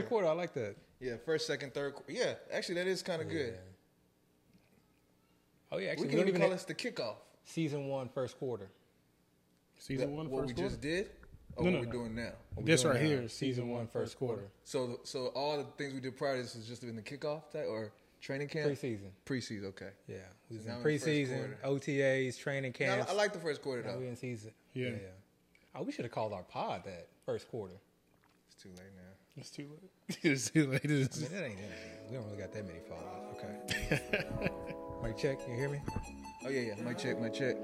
first quarter. I like that. Yeah, first, second, third. qu- Yeah, actually, that is kind of good. Oh yeah, We actually, can we, don't even even call have this the kickoff. season one first quarter. Season That- one, what first we quarter. just did, or No, what no, we're no. doing now. What we This doing right now, here is season one, first quarter. So, so all the things we did prior to this is just in the kickoff type or training camp. Preseason. Preseason, okay. Yeah, we was Now in in the first preseason, OTAs, training Yeah, camps. I, I like the first quarter Now though. we in season. Yeah. Oh, we should have called our pod that first quarter. It's too late now. It's too late. it's too late. I mean, that ain't it. We don't really got that many followers. Okay. Mike, check. You hear me? Oh yeah, yeah. My check, my check.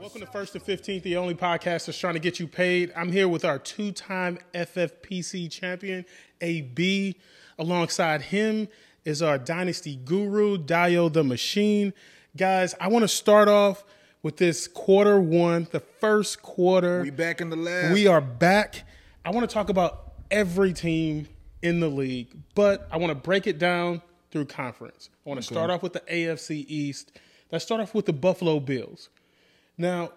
Welcome to First and 15th, the only podcast that's trying to get you paid. I'm here with our two time FFPC champion, AB. Alongside him is our dynasty guru, Dio the Machine. Guys, I want to start off with this quarter one, the first quarter. We back in the lab. We are back. I want to talk about every team in the league, but I want to break it down through conference. I want to start off with the AFC East. Let's start off with the Buffalo Bills. Now,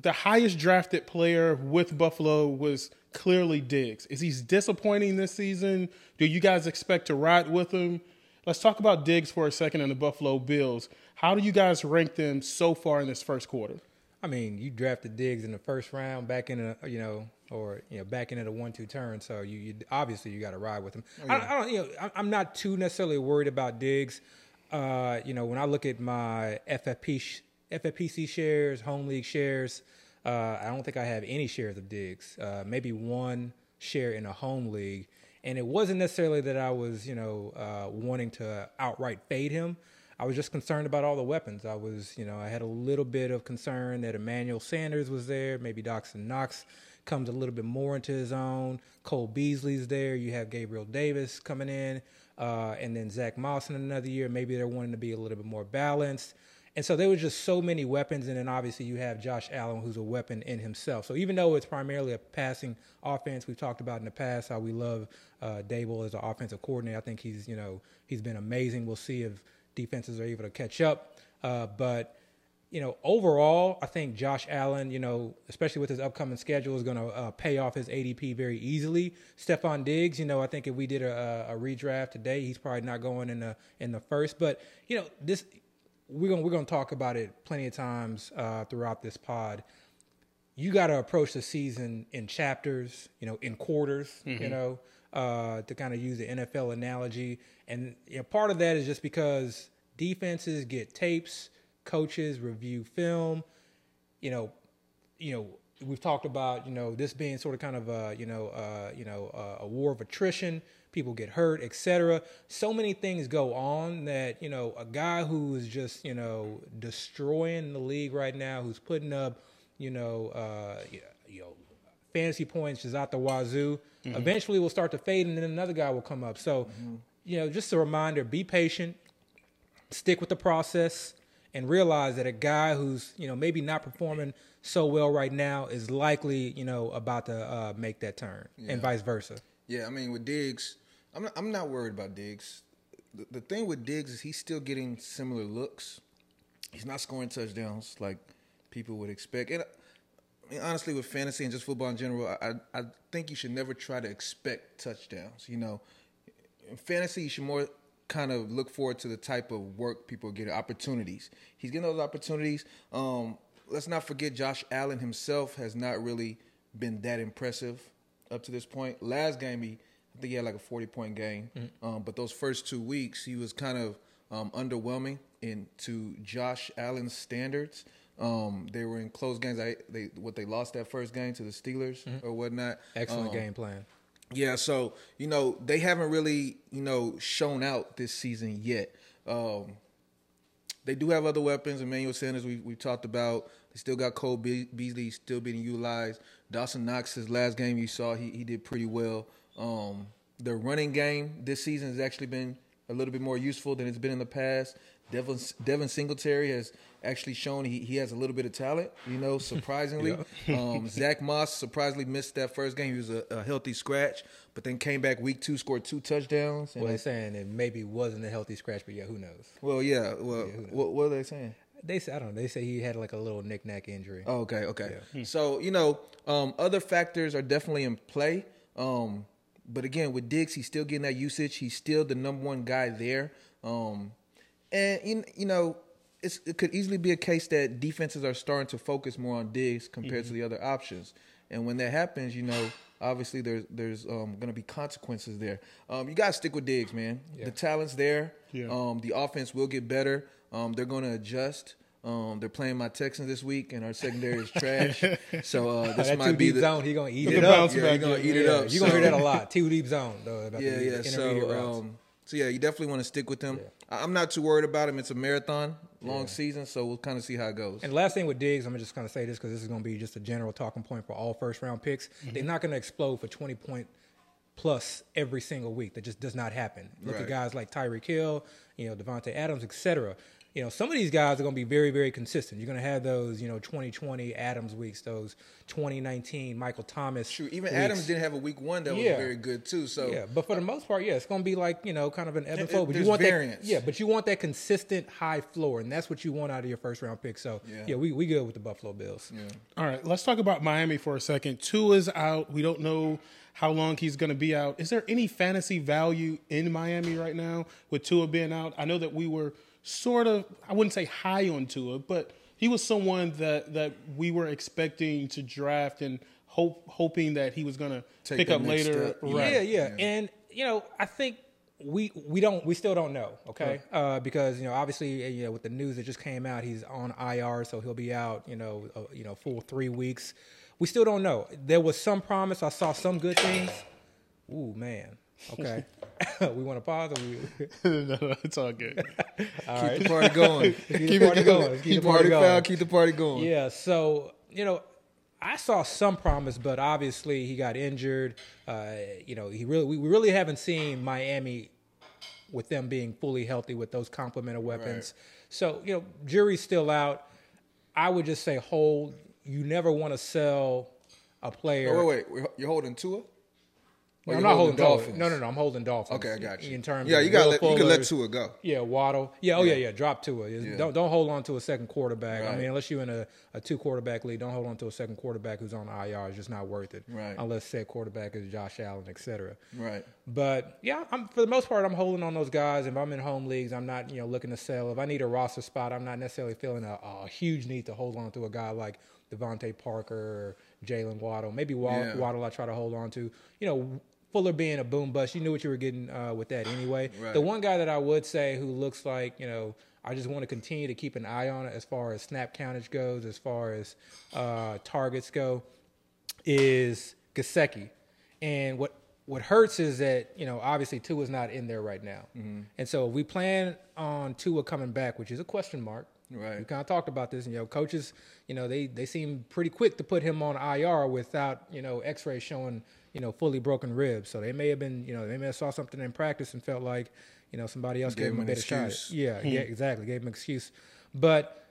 the highest drafted player with Buffalo was clearly Diggs. Is he disappointing this season? Do you guys expect to ride with him? Let's talk about Diggs for a second and the Buffalo Bills. How do you guys rank them so far in this first quarter? I mean, you drafted Diggs in the first round, back in a you know, or you know, back into the one-two turn. So you, you obviously you got to ride with him. I, I don't, you know, I'm not too necessarily worried about Diggs. Uh, you know, when I look at my FFP FFPC shares, home league shares, uh, I don't think I have any shares of Diggs. Uh, maybe one share in a home league, and it wasn't necessarily that I was you know uh, wanting to outright fade him. I was just concerned about all the weapons. I was, you know, I had a little bit of concern that Emmanuel Sanders was there. Maybe Dawson Knox comes a little bit more into his own. Cole Beasley's there. You have Gabriel Davis coming in, uh, and then Zach Moss in another year. Maybe they're wanting to be a little bit more balanced. And so there was just so many weapons, and then obviously you have Josh Allen, who's a weapon in himself. So even though it's primarily a passing offense, we've talked about in the past how we love uh, Daboll as an offensive coordinator. I think he's, you know, he's been amazing. We'll see if defenses are able to catch up. Uh, but you know, overall, I think Josh Allen, you know, especially with his upcoming schedule, is going to uh, pay off his ADP very easily. Stefon Diggs, you know, I think if we did a, a redraft today, he's probably not going in the in the first. But you know, this we're gonna we're gonna talk about it plenty of times uh, throughout this pod. You got to approach the season in chapters, you know, in quarters, you know, uh, to kind of use the NFL analogy. And you know, part of that is just because defenses get tapes, coaches review film, you know, you know, we've talked about you know this being sort of kind of a you know uh, you know uh, a war of attrition. People get hurt, etc. So many things go on that you know a guy who is just you know destroying the league right now, who's putting up you know uh, you know fantasy points just out the wazoo. Eventually, will start to fade, and then another guy will come up. So, you know, just a reminder: be patient, stick with the process and realize that a guy who's you know maybe not performing so well right now is likely you know about to uh, make that turn and vice versa Yeah, I mean with Diggs, I'm not, I'm not worried about Diggs. The, the thing with Diggs is he's still getting similar looks. He's not scoring touchdowns like people would expect. And I mean, honestly, with fantasy and just football in general, I, I I think you should never try to expect touchdowns. You know, in fantasy, you should more kind of look forward to the type of work people getting, opportunities. He's getting those opportunities. Um, let's not forget Josh Allen himself has not really been that impressive up to this point. Last game, he I think he had like a forty point game, um, but those first two weeks, he was kind of um, underwhelming in to Josh Allen's standards. Um, they were in close games. I, they what they lost that first game to the Steelers or whatnot. excellent Um, game plan yeah, so you know they haven't really you know shown out this season yet. Um, they do have other weapons. Emmanuel Sanders, we we talked about. They still got Cole Be- Beasley still being utilized. Dawson Knox, his last game you saw, he he did pretty well. Um, the running game this season has actually been a little bit more useful than it's been in the past. Devin Devin Singletary has actually shown he, he has a little bit of talent. You know, surprisingly, um, Zach Moss surprisingly missed that first game. He was a, a, healthy scratch, but then came back week two, scored two touchdowns. well, they're saying it maybe wasn't a healthy scratch, but yeah, who knows? Well, yeah. Well, yeah, what, what are they saying? They say I don't know. They say he had like a little knick-knack injury. Oh, okay, okay. Yeah. So you know, um, other factors are definitely in play. Um, but again, with Diggs, he's still getting that usage. He's still the number one guy there. Um, and you know, it could easily be a case that defenses are starting to focus more on Diggs compared mm-hmm. to the other options. And when that happens, you know, obviously there's there's um, going to be consequences there. Um, you got to stick with Diggs, man. Yeah. The talent's there. Yeah. Um, the offense will get better. Um, they're going to adjust. Um, they're playing my Texans this week, and our secondary is trash. so uh, this that might be the zone. He gonna eat it up. Yeah, he gonna eat it up. You gonna hear that a lot. Too deep zone though. yeah, yeah. So, um, so yeah, you definitely want to stick with them. Yeah. I'm not too worried about him. It's a marathon, long yeah. season, so we'll kind of see how it goes. And last thing with Diggs, I'm gonna just going to say this because this is going to be just a general talking point for all first round picks. Mm-hmm. They're not going to explode for 20 point plus every single week. That just does not happen. Look right. at guys like Tyreek Hill, you know, Davante Adams, etc you know, some of these guys are going to be very, very consistent. You're going to have those, you know, 2020 Adams weeks, those 2019 Michael Thomas. True. Even weeks. Adams didn't have a week one that yeah. was very good too. So yeah, but for the most part, yeah, it's going to be like you know, kind of an ebb and flow. But you want variance. that, yeah, but you want that consistent high floor, and that's what you want out of your first round pick. So yeah, yeah we we good with the Buffalo Bills. Yeah. All right, let's talk about Miami for a second. Tua is out. We don't know how long he's going to be out. Is there any fantasy value in Miami right now with Tua being out? I know that we were sort of I wouldn't say high on Tua, but he was someone that that we were expecting to draft and hope hoping that he was going to pick up later. Right. Yeah, yeah, yeah, and you know I think we we don't we still don't know okay? Uh, because you know obviously uh, you know with the news that just came out he's on IR so he'll be out you know uh, you know full three weeks. We still don't know. There was some promise. I saw some good things. Ooh man Okay. we want to pause or we... no, no, it's all good. all keep right. the party going. keep, keep the party going. Keep, keep the party, party going. Keep the party going. Yeah. So you know, I saw some promise, but obviously he got injured. Uh, you know, he really we really haven't seen Miami with them being fully healthy with those complement of weapons. Right. So you know, jury's still out. I would just say hold. You never want to sell a player. Oh, wait, wait, you're holding Tua? No, I'm not holding, Dolphins. No, no, no. I'm holding Dolphins. Okay, I got you. In terms, yeah, you got let, you can let Tua go. Yeah, Waddle. Yeah, oh yeah, yeah. yeah. Drop Tua. Yeah. Don't don't hold on to a second quarterback. Right. I mean, unless you're in a, a two quarterback league, don't hold on to a second quarterback who's on IR. It's just not worth it. Right. Unless said quarterback is Josh Allen, etc. Right. But yeah, I'm, for the most part, I'm holding on those guys. If I'm in home leagues, I'm not you know looking to sell. If I need a roster spot, I'm not necessarily feeling a, a huge need to hold on to a guy like DeVante Parker or Jaylen Waddle. Maybe Waddle, yeah. Waddle I try to hold on to. You know, Fuller being a boom bust, you knew what you were getting uh, with that anyway. Right. The one guy that I would say who looks like, you know, I just want to continue to keep an eye on it as far as snap countage goes, as far as uh, targets go, is Gesicki. And what what hurts is that you know obviously Tua's not in there right now, mm-hmm. and so we plan on Tua coming back, which is a question mark. Right. We kind of talked about this, and you know, coaches, you know, they they seem pretty quick to put him on IR without you know X-ray showing you know, fully broken ribs. So they may have been, you know, they may have saw something in practice and felt like, you know, somebody else gave, gave him a better excuse. shot. Yeah, hmm. yeah, exactly. Gave him an excuse. But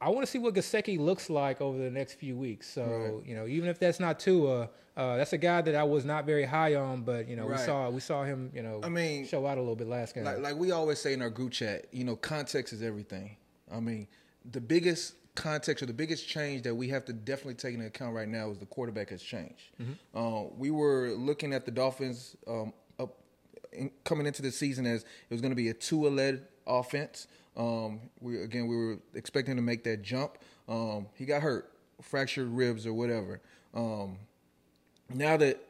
I want to see what Gesicki looks like over the next few weeks. So, right. you know, even if that's not Tua, uh, that's a guy that I was not very high on, but you know, right. we saw we saw him, you know, I mean, show out a little bit last game. Like, like we always say in our group chat, you know, context is everything. I mean, the biggest context or the biggest change that we have to definitely take into account right now is the quarterback has changed. Mm-hmm. Uh, we were looking at the Dolphins um, up in, coming into the season as it was going to be a Tua led offense. Um, we again we were expecting to make that jump. Um, he got hurt, fractured ribs or whatever. Um, now that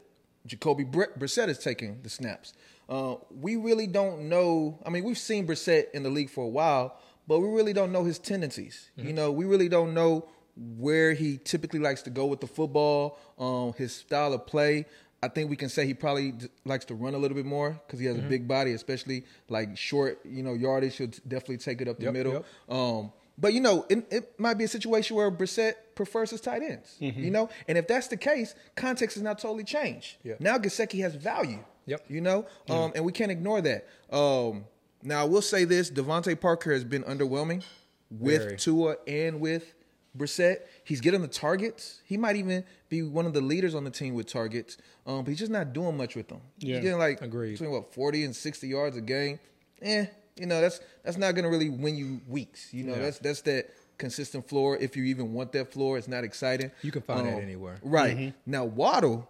Jacoby Brissett is taking the snaps, uh, we really don't know. I mean, we've seen Brissett in the league for a while but we really don't know his tendencies. Mm-hmm. You know, we really don't know where he typically likes to go with the football, um, his style of play. I think we can say he probably likes to run a little bit more because he has mm-hmm. a big body, especially like short, you know, yardage. He'll definitely take it up the yep, middle. Yep. Um, but you know, it, it, might be a situation where Brissett prefers his tight ends. Mm-hmm. You know, and if that's the case, context is now totally changed. Yep. Now Gesicki has value. Yep. You know, um, and we can't ignore that. Um, now I will say this: DeVante Parker has been underwhelming with Very. Tua and with Brissett. He's getting the targets. He might even be one of the leaders on the team with targets. Um, but he's just not doing much with them. Yeah. He's getting like Agreed. between what forty and sixty yards a game. Eh, you know that's that's not going to really win you weeks. You know Yeah. that's that's that consistent floor. If you even want that floor, it's not exciting. You can find that Um, anywhere. Right now, Waddle,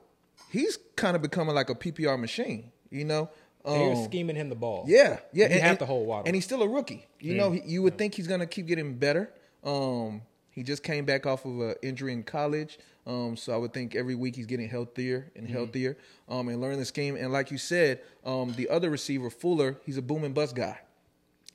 he's kind of becoming like a PPR machine. You know, They're Um, scheming him the ball. yeah, yeah. You have to hold Waddle. and he's still a rookie. You know, he, you would think he's gonna keep getting better. Um, he just came back off of an injury in college, um, so I would think every week he's getting healthier and Mm-hmm. healthier, um, and learning the scheme. And like you said, um, the other receiver Fuller, he's a boom and bust guy.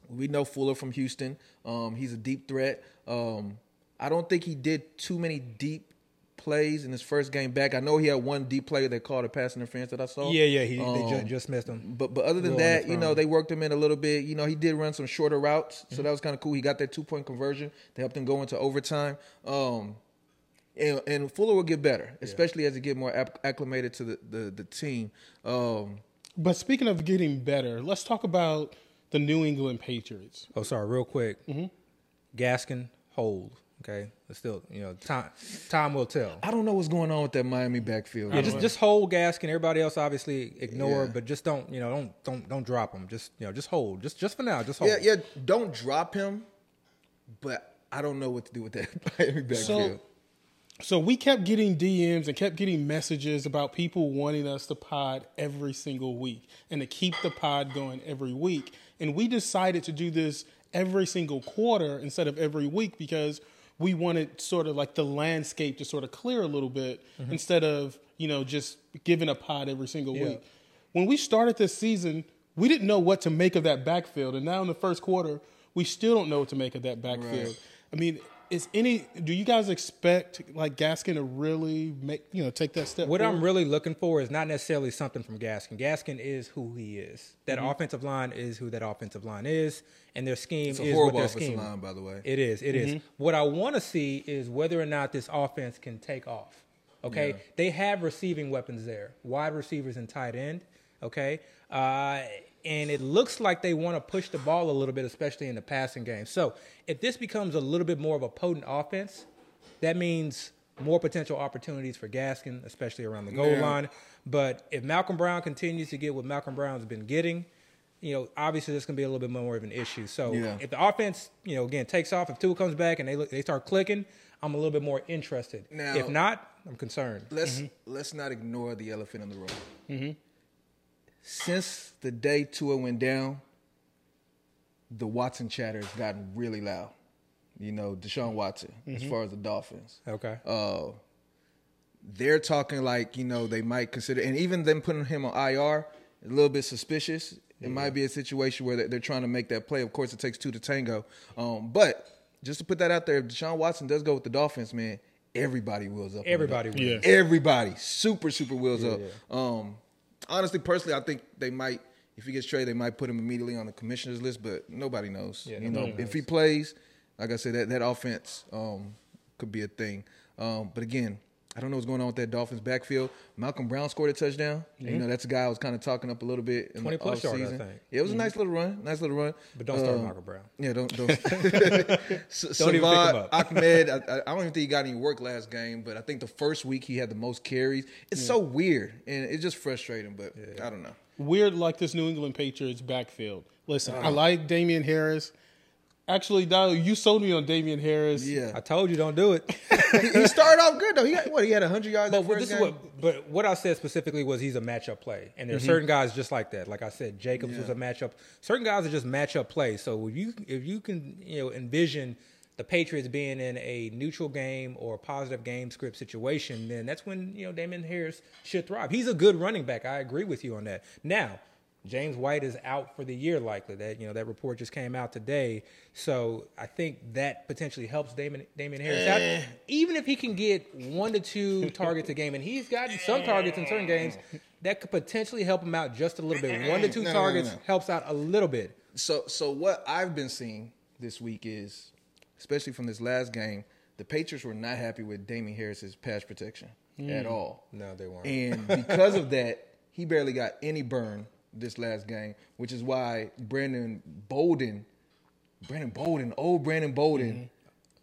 We know Fuller from Houston. Um, he's a deep threat. Um, I don't think he did too many deep plays in his first game back. I know he had one deep play that called a pass interference that I saw. Yeah, yeah. He, they Um, just, just missed him. but but other than that, you know, they worked him in a little bit. You know, he did run some shorter routes, Mm-hmm. so that was kind of cool. He got that two point conversion that helped him go into overtime. Um, and, and Fuller will get better, especially as he get more acclimated to the the, the team. Um, But speaking of getting better, let's talk about the New England Patriots. Oh, sorry, real quick. Mm-hmm. Gaskin, hold. Okay, it's still you know time time will tell. I don't know what's going on with that Miami backfield. Yeah, just just hold Gaskin. Everybody else obviously ignore, Yeah. but just don't you know don't don't don't drop him. Just you know just hold. Just just for now, just hold. yeah, yeah. Don't drop him, but I don't know what to do with that Miami backfield. So, So we kept getting DMs and kept getting messages about people wanting us to pod every single week and to keep the pod going every week. And we decided to do this every single quarter instead of every week because we wanted sort of like the landscape to sort of clear a little bit mm-hmm. instead of, you know, just giving a pod every single Yeah. week. When we started this season, we didn't know what to make of that backfield. And now in the first quarter, we still don't know what to make of that backfield. Right. I mean, is any do you guys expect like Gaskin to really make you know take that step? What I'm really looking for is not necessarily something from Gaskin. Gaskin is who he is. That Mm-hmm. offensive line is who that offensive line is, and their scheme It's a is horrible what their offensive scheme. line, by the way. It is. It is. What I want to see is whether or not this offense can take off. Okay, Yeah. they have receiving weapons there, wide receivers and tight end. Okay, uh, and it looks like they want to push the ball a little bit, especially in the passing game. So if this becomes a little bit more of a potent offense, that means more potential opportunities for Gaskin, especially around the goal Yeah. line. But if Malcolm Brown continues to get what Malcolm Brown's been getting, you know, obviously this can be a little bit more of an issue. So Yeah. if the offense, you know, again takes off, if Tua comes back and they look, they start clicking, I'm a little bit more interested. Now- if not, I'm concerned. let's mm-hmm. let's not ignore the elephant in the room. Mm-hmm. Since the day Tua went down, the Watson chatter has gotten really loud. You know, Deshaun Watson, as far as the Dolphins. Okay. Uh, they're talking like, you know, they might consider, and even them putting him on IR, a little bit suspicious. It might be a situation where they're, trying to make that play. Of course, it takes two to tango. Um, but just to put that out there, if Deshaun Watson does go with the Dolphins, man, everybody wills up. Everybody wins. Yeah. Everybody, super, super wheels up. Um, honestly, personally, I think they might, if he gets traded, they might put him immediately on the commissioner's list. But nobody knows. Yeah, you know, nobody if he plays, like I said, that that offense um, could be a thing. Um, but again, I don't know what's going on with that Dolphins backfield. Malcolm Brown scored a touchdown. And, you know, that's a guy I was kind of talking up a little bit in 20 the plus yards, I think. Yeah, it was a nice little run. Nice little run. But don't start Um, Malcolm Brown. Yeah, don't don't. S- Don't even pick Savad him up. Ahmed, I, I don't even think he got any work last game, but I think the first week he had the most carries. It's so weird and it's just frustrating, but I don't know. weird like this New England Patriots backfield. Listen, I like Damien Harris. Actually, Dial, you sold me on Damien Harris. Yeah, I told you don't do it. he, he started off good though. He got what? He had hundred yards. But that what- first this is what, but what I said specifically was he's a matchup play, and there are mhm. certain guys just like that. Like I said, Jacobs was a matchup. Certain guys are just matchup play. So if you if you can you know envision the Patriots being in a neutral game or a positive game script situation, then that's when you know Damien Harris should thrive. He's a good running back. I agree with you on that. Now. James White is out for the year, likely. That you know that report just came out today, so I think that potentially helps Damien Damien Harris out. Eh. Even if he can get one to two targets a game, and he's gotten some targets in certain eh. games, that could potentially help him out just a little bit. One to eh. two No, no, no, targets no. helps out a little bit. So so what I've been seeing this week is, especially from this last game, the Patriots were not happy with Damien Harris's pass protection at hmm. all. No, they weren't. And because of that, he barely got any burn this last game, which is why Brandon Bolden, Brandon Bolden, old Brandon Bolden,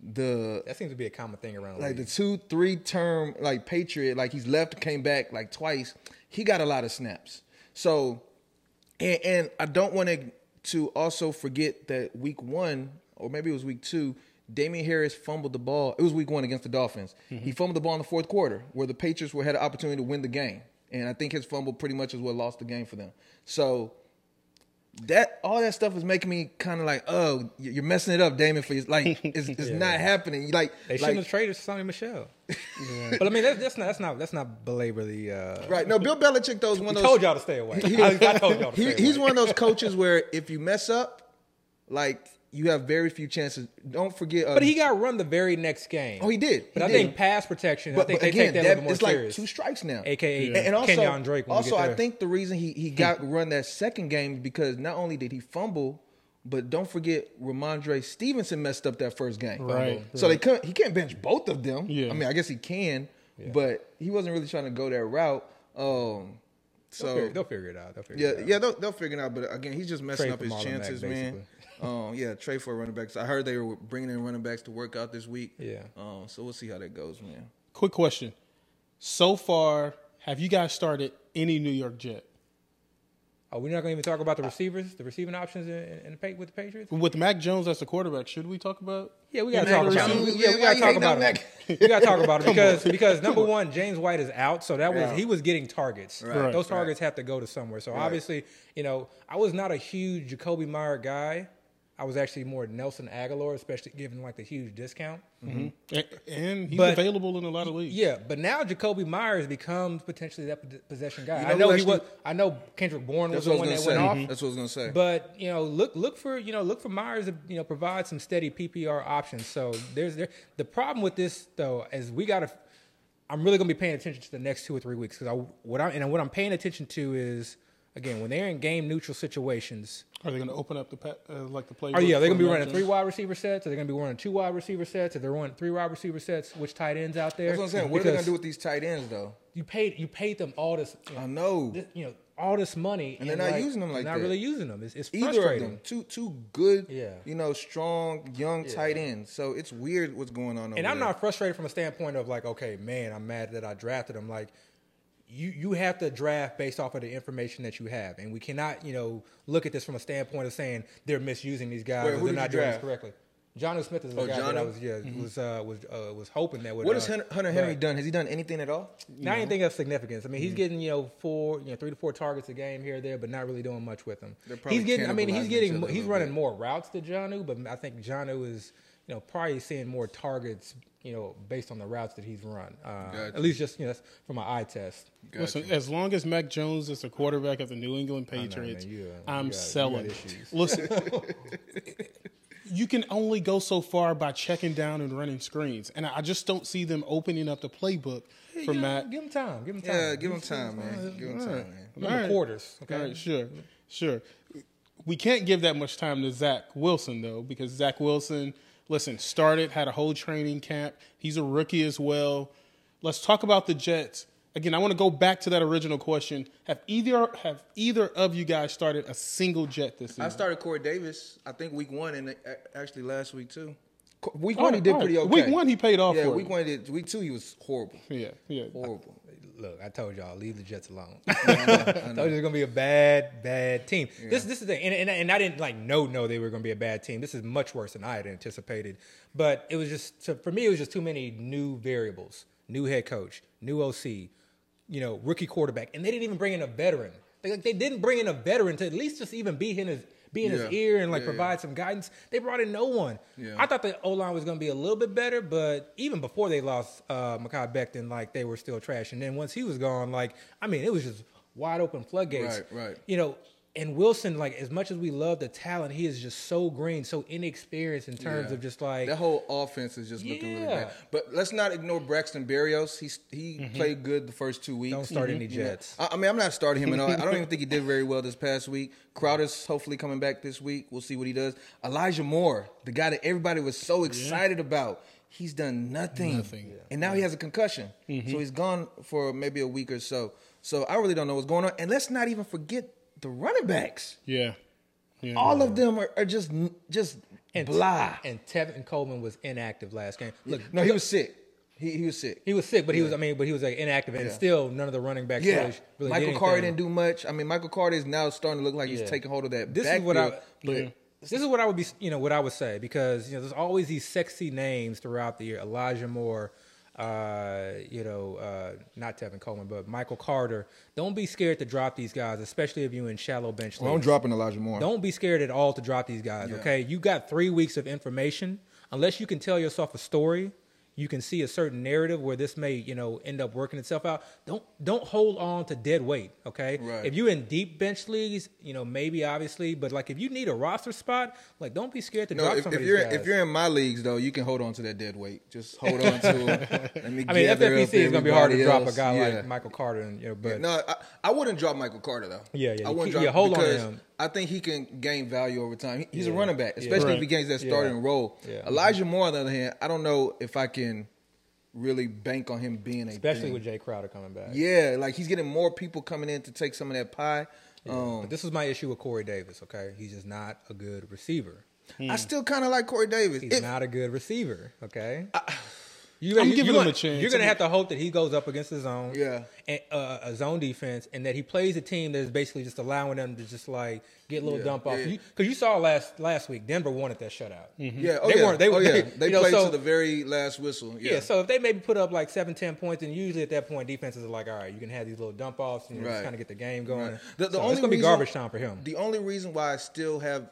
mm-hmm. the That seems to be a common thing around. like the two, three term like Patriot, like he's left, came back like twice. He got a lot of snaps. So, and, and I don't want to to also forget that week one or maybe it was week two. Damien Harris fumbled the ball. It was week one against the Dolphins. Mm-hmm. He fumbled the ball in the fourth quarter, where the Patriots were had an opportunity to win the game, and I think his fumble pretty much is what lost the game for them. So that all that stuff is making me kind of like, oh, you're messing it up, Damon. For you. like, it's, it's not happening. Like, They like shouldn't have traded Sony Michel. But I mean, that's, that's not that's not that's not belabor the. Uh, Right. No, Bill Belichick though is one I of those. told y'all to stay away. I, I told y'all to he, stay he's away. one of those coaches where if you mess up, like you have very few chances. Don't forget. Uh, But he got run the very next game. Oh, he did. But He I did. think pass protection. I But, think but they again, take that, a that, little more it's like two strikes now. AKA and, and also, Kenyon Drake when we also get I think the reason he, he got run that second game is because not only did he fumble, but don't forget Rhamondre Stevenson messed up that first game. Right, So they couldn't. He can't bench both of them. Yeah. I mean, I guess he can, but he wasn't really trying to go that route. Um, They'll so figure, they'll figure it out. They'll figure yeah, it out. yeah, they'll, they'll figure it out. But again, he's just messing Trade up his chances, Mack, man. Um, yeah, trade for running backs. I heard they were bringing in running backs to work out this week. Yeah. Um, so we'll see how that goes, man. Quick question. So far, have you guys started any New York Jet? Oh, we're not going to even talk about the receivers, the receiving options in, in the, Pa- with the Patriots. With Mac Jones as the quarterback, should we talk about? Yeah, we got to talk about Jones. Yeah, we got to talk about on it. We got to talk about it because because number one, James White is out, so that was Yeah. he was getting targets. Right. Those targets have to go to somewhere. So obviously, you know, I was not a huge Jakobi Meyer guy. I was actually more Nelson Agholor, especially given like the huge discount. Mm-hmm. A- And he's But- available in a lot of leagues. Yeah, but now Jakobi Meyers becomes potentially that possession guy. You I know know who he was. I know Kendrick Bourne was the what one was that gonna went say. off. Mm-hmm. That's what I was gonna say. But you know, look look for you know look for Myers to you know provide some steady PPR options. So there's there the problem with this though is we got to. I'm really gonna be paying attention to the next two or three weeks because I what I and what I'm paying attention to is again when they're in game neutral situations. Are they going to open up the pa- uh, like the play? Oh yeah, they're gonna be running three wide receiver sets. Or they're gonna be running two wide receiver sets. Or they're running three wide receiver sets. Which tight ends out there? That's what I'm saying. What are they gonna do with these tight ends though? You paid you paid them all this. You know, I know. this- you know all this money, And they're not using them like they're not that. really using them. It's, it's Either of frustrating. them, two two good, Yeah. you know, strong young tight ends. So it's weird what's going on. Over And I'm there. not frustrated from a standpoint of like, okay, man, I'm mad that I drafted him. Like, you you have to draft based off of the information that you have, and we cannot, you know, look at this from a standpoint of saying they're misusing these guys Wait, or who they're did not you doing this draft? correctly. Jonnu Smith is the Oh, guy that I was yeah was uh, was uh, was hoping that would. What uh, has Hunter, Hunter Henry but- done? Has he done anything at all? Not anything of significance. I mean, he's Mm-hmm. getting you know four, you know, three to four targets a game here or there, but not really doing much with them. He's getting. I mean, he's getting. He's running bit. more routes to Jonnu, but I think Jonnu is, you know, probably seeing more targets, you know, based on the routes that he's run. Uh, Gotcha. At least just you know, that's from my eye test. Listen, as long as Mac Jones is the quarterback of the New England man, Patriots, you, uh, I'm you got- selling. issues. Listen, you can only go so far by checking down and running screens, and I just don't see them opening up the playbook for Give him- Matt. Give him time. Give him time. Yeah, give him time, man. Give him time, man. Remember All right. quarters. Okay. All right, sure, sure. We can't give that much time to Zach Wilson though, because Zach Wilson, listen, started had a whole training camp. He's a rookie as well. Let's talk about the Jets again. I want to go back to that original question. Have either have either of you guys started a single Jet this season? I started Corey Davis. I think week one and uh, actually last week too. Week All one he did all pretty right. okay. Week one he paid off Yeah, for week you. one he did. Week two he was horrible. Yeah, yeah. Horrible. Look, I told y'all, leave the Jets alone. I told you it's gonna be a bad, bad team. This, this is the and, and, and I didn't like no, no, they were gonna be a bad team. This is much worse than I had anticipated. But it was just so for me, it was just too many new variables. New head coach, new OC, you know, rookie quarterback, and they didn't even bring in a veteran. They, like, they didn't bring in a veteran to at least just even be in his be in Yeah. his ear and like Yeah, provide some guidance. They brought in no one. Yeah. I thought the O line was going to be a little bit better, but even before they lost uh, Mekhi Becton, like they were still trash. And then once he was gone, like I mean, it was just wide open floodgates. Right, right. You know, and Wilson, like as much as we love the talent, he is just so green, so inexperienced in terms Yeah. of just like that whole offense is just looking really bad. But let's not ignore Braxton Berrios. He's he played good the first two weeks. Mm-hmm. Don't start any You know, Jets. I, I mean, I'm not starting him at all. I don't even think he did very well this past week. Crowder's hopefully coming back this week. We'll see what he does. Elijah Moore, the guy that everybody was so excited about, he's done nothing. Nothing. And now he has a concussion. So he's gone for maybe a week or so. So I really don't know what's going on. And let's not even forget the running backs. Yeah. yeah. All of them are, are just just And blah. And Tevin Coleman was inactive last game. Look, no, he was sick. He he was sick. he was sick, but he was. I mean, but he was like inactive, and Yeah. still none of the running backs. Yeah, really, really Michael did Carter didn't do much. I mean, Michael Carter is now starting to look like he's taking hold of that. This is what I- but Yeah. This is what I would be, you know, what I would say because you know there's always these sexy names throughout the year. Elijah Moore, uh, you know, uh, not Tevin Coleman, but Michael Carter. Don't be scared to drop these guys, especially if you're in shallow bench well, I'm dropping Elijah Moore. Don't be scared at all to drop these guys. Yeah. Okay, you got three weeks of information. Unless you can tell yourself a story, you can see a certain narrative where this may, you know, end up working itself out. Don't don't hold on to dead weight. Okay, Right. if you're in deep bench leagues, you know, maybe obviously, but like if you need a roster spot, like don't be scared to No, drop if, some if of these you're guys. if you're in my leagues though, you can hold on to that dead weight. Just hold on to him. Let me I mean, FFPC is going to be hard to drop a guy Yeah. like Michael Carter, and you know, but No, I, I wouldn't drop Michael Carter though. Yeah, yeah, I wouldn't keep- drop yeah, hold on to him. I think he can gain value over time. He- he's a running back, Yeah. especially if he gains that Yeah. starting role. Yeah. Elijah Moore, on the other hand, I don't know if I can really bank on him being a especially thing. with Jay Crowder coming back. yeah, like he's getting more people coming in to take some of that pie. Um, But this is my issue with Corey Davis. Okay, he's just not a good receiver. I still kind of like Corey Davis. He's If- not a good receiver. Okay. You, I'm you- giving you're him a chance. You're gonna have to hope that he goes up against the zone, Yeah. and uh, a zone defense, and that he plays a team that is basically just allowing them to just like get a little Yeah, dump off. yeah. Because you, saw last last week, Denver wanted that shutout. yeah, oh They yeah, weren't- they- oh yeah, they- you know, played so- to the very last whistle. Yeah, Yeah. so if they maybe put up like seven, ten points, and usually at that point defenses are like, all right, you can have these little dump offs and you know, just kind of get the game going. Right. The, the So only it's gonna be reason- garbage time for him. The only reason why I still have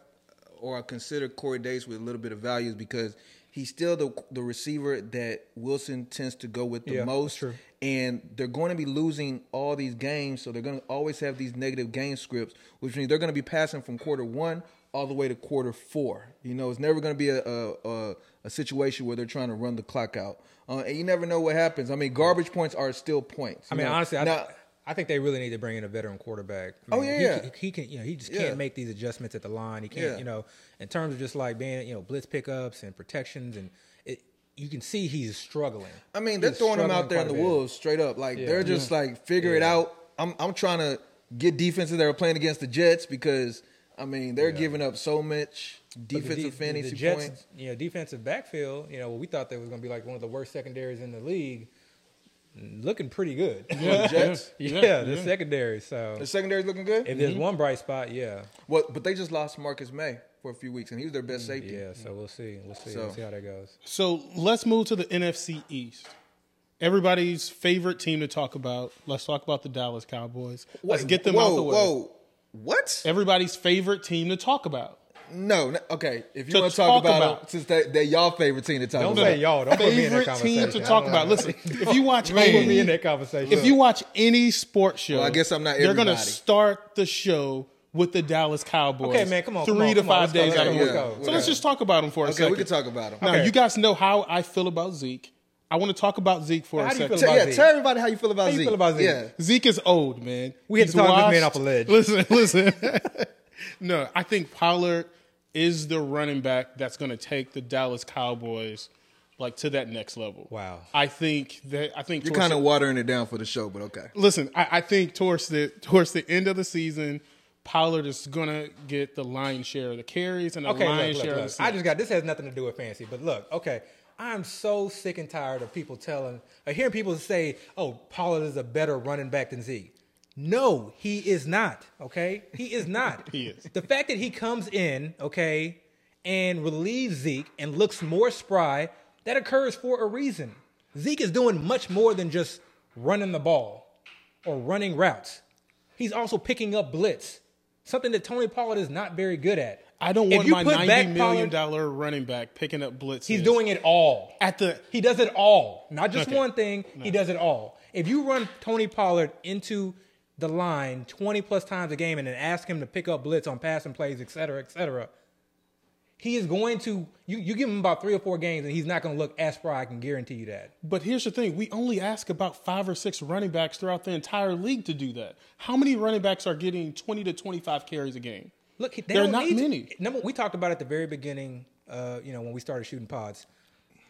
or I consider Corey Davis with a little bit of value is because he's still the the receiver that Wilson tends to go with the Yeah, most. And they're going to be losing all these games, so they're going to always have these negative game scripts, which means they're going to be passing from quarter one all the way to quarter four. You know, it's never going to be a a, a a situation where they're trying to run the clock out, uh, and you never know what happens. I mean, garbage points are still points. I mean, know? honestly, I, now, I think they really need to bring in a veteran quarterback. I Oh, yeah, he, yeah. He, he can, you know, he just Yeah. can't make these adjustments at the line. He can't, Yeah. you know, in terms of just like being, you know, blitz pickups and protections, and it, you can see he's struggling. I mean, they're He's throwing him out there in the quite wolves straight up. Like Yeah. they're just like figure it out. I'm I'm trying to get defenses that are playing against the Jets because I mean they're giving up so much defensive the- fantasy the Jets, points. You know, defensive backfield. You know, we thought that was going to be like one of the worst secondaries in the league. Looking pretty good. Yeah, Jets. yeah, Yeah, the yeah. secondary. So The secondary's looking good. if there's mm-hmm. one bright spot, yeah, Well, but they just lost Marcus Maye for a few weeks, and he was their best mm, safety. yeah. So we'll see. We'll see. So- We'll see how that goes. So let's move to the NFC East. Everybody's favorite team to talk about. Let's talk about the Dallas Cowboys. Let's Wait, get them whoa, out the way. Whoa, what? Everybody's favorite team to talk about. No, no okay. If you To want to talk, talk about, about. them, since they, they're y'all favorite team to talk Don't about. say y'all. Don't put me in that Favorite team conversation. to talk about. Listen, if you watch Don't put me in any, that conversation. if you watch any sports show, Well, I guess I'm not Everybody. They're going to start the show with the Dallas Cowboys. Okay, man, come on, Three come on, to on, five let's days let's out of go, the week. So let's let's just talk about them for a Okay, second. we can talk about them. Now, Okay. you guys know how I feel about Zeke. I want to talk about Zeke for How a do you second. feel about yeah, Zeke? tell everybody how you feel about How you Zeke. feel about Zeke? Yeah. Zeke is old, man. We had to He's talk this man off a ledge. Listen, listen. no, I think Pollard is the running back that's going to take the Dallas Cowboys like to that next level. Wow. I think that I think You're kind of watering it down for the show, but okay. listen. I, I think towards the towards the end of the season, Pollard is going to get the lion's share of the carries and the Okay, lion's look, share look, of look. the I just got this has nothing to do with fancy, but look, okay. I'm so sick and tired of people telling, or hearing people say, "Oh, Pollard is a better running back than Zeke." No, he is not. Okay, he is not. He is. The fact that he comes in, okay, and relieves Zeke and looks more spry, that occurs for a reason. Zeke is doing much more than just running the ball or running routes. He's also picking up blitz, something that Tony Pollard is not very good at. I don't want my ninety back million Pollard- running back picking up blitz. He's doing it all. at the He does it all, not just Okay. one thing. He does it all. If you run Tony Pollard into the line 20 plus times a game and then ask him to pick up blitz on passing plays, et cetera, et cetera, he is going to, you, you give him about three or four games and he's not going to look as spry. I can guarantee you that. But here's the thing: we only ask about five or six running backs throughout the entire league to do that. How many running backs are getting twenty to twenty-five carries a game? Look, they There are not need to- many. number, we talked about at the very beginning, uh, you know, when we started shooting pods.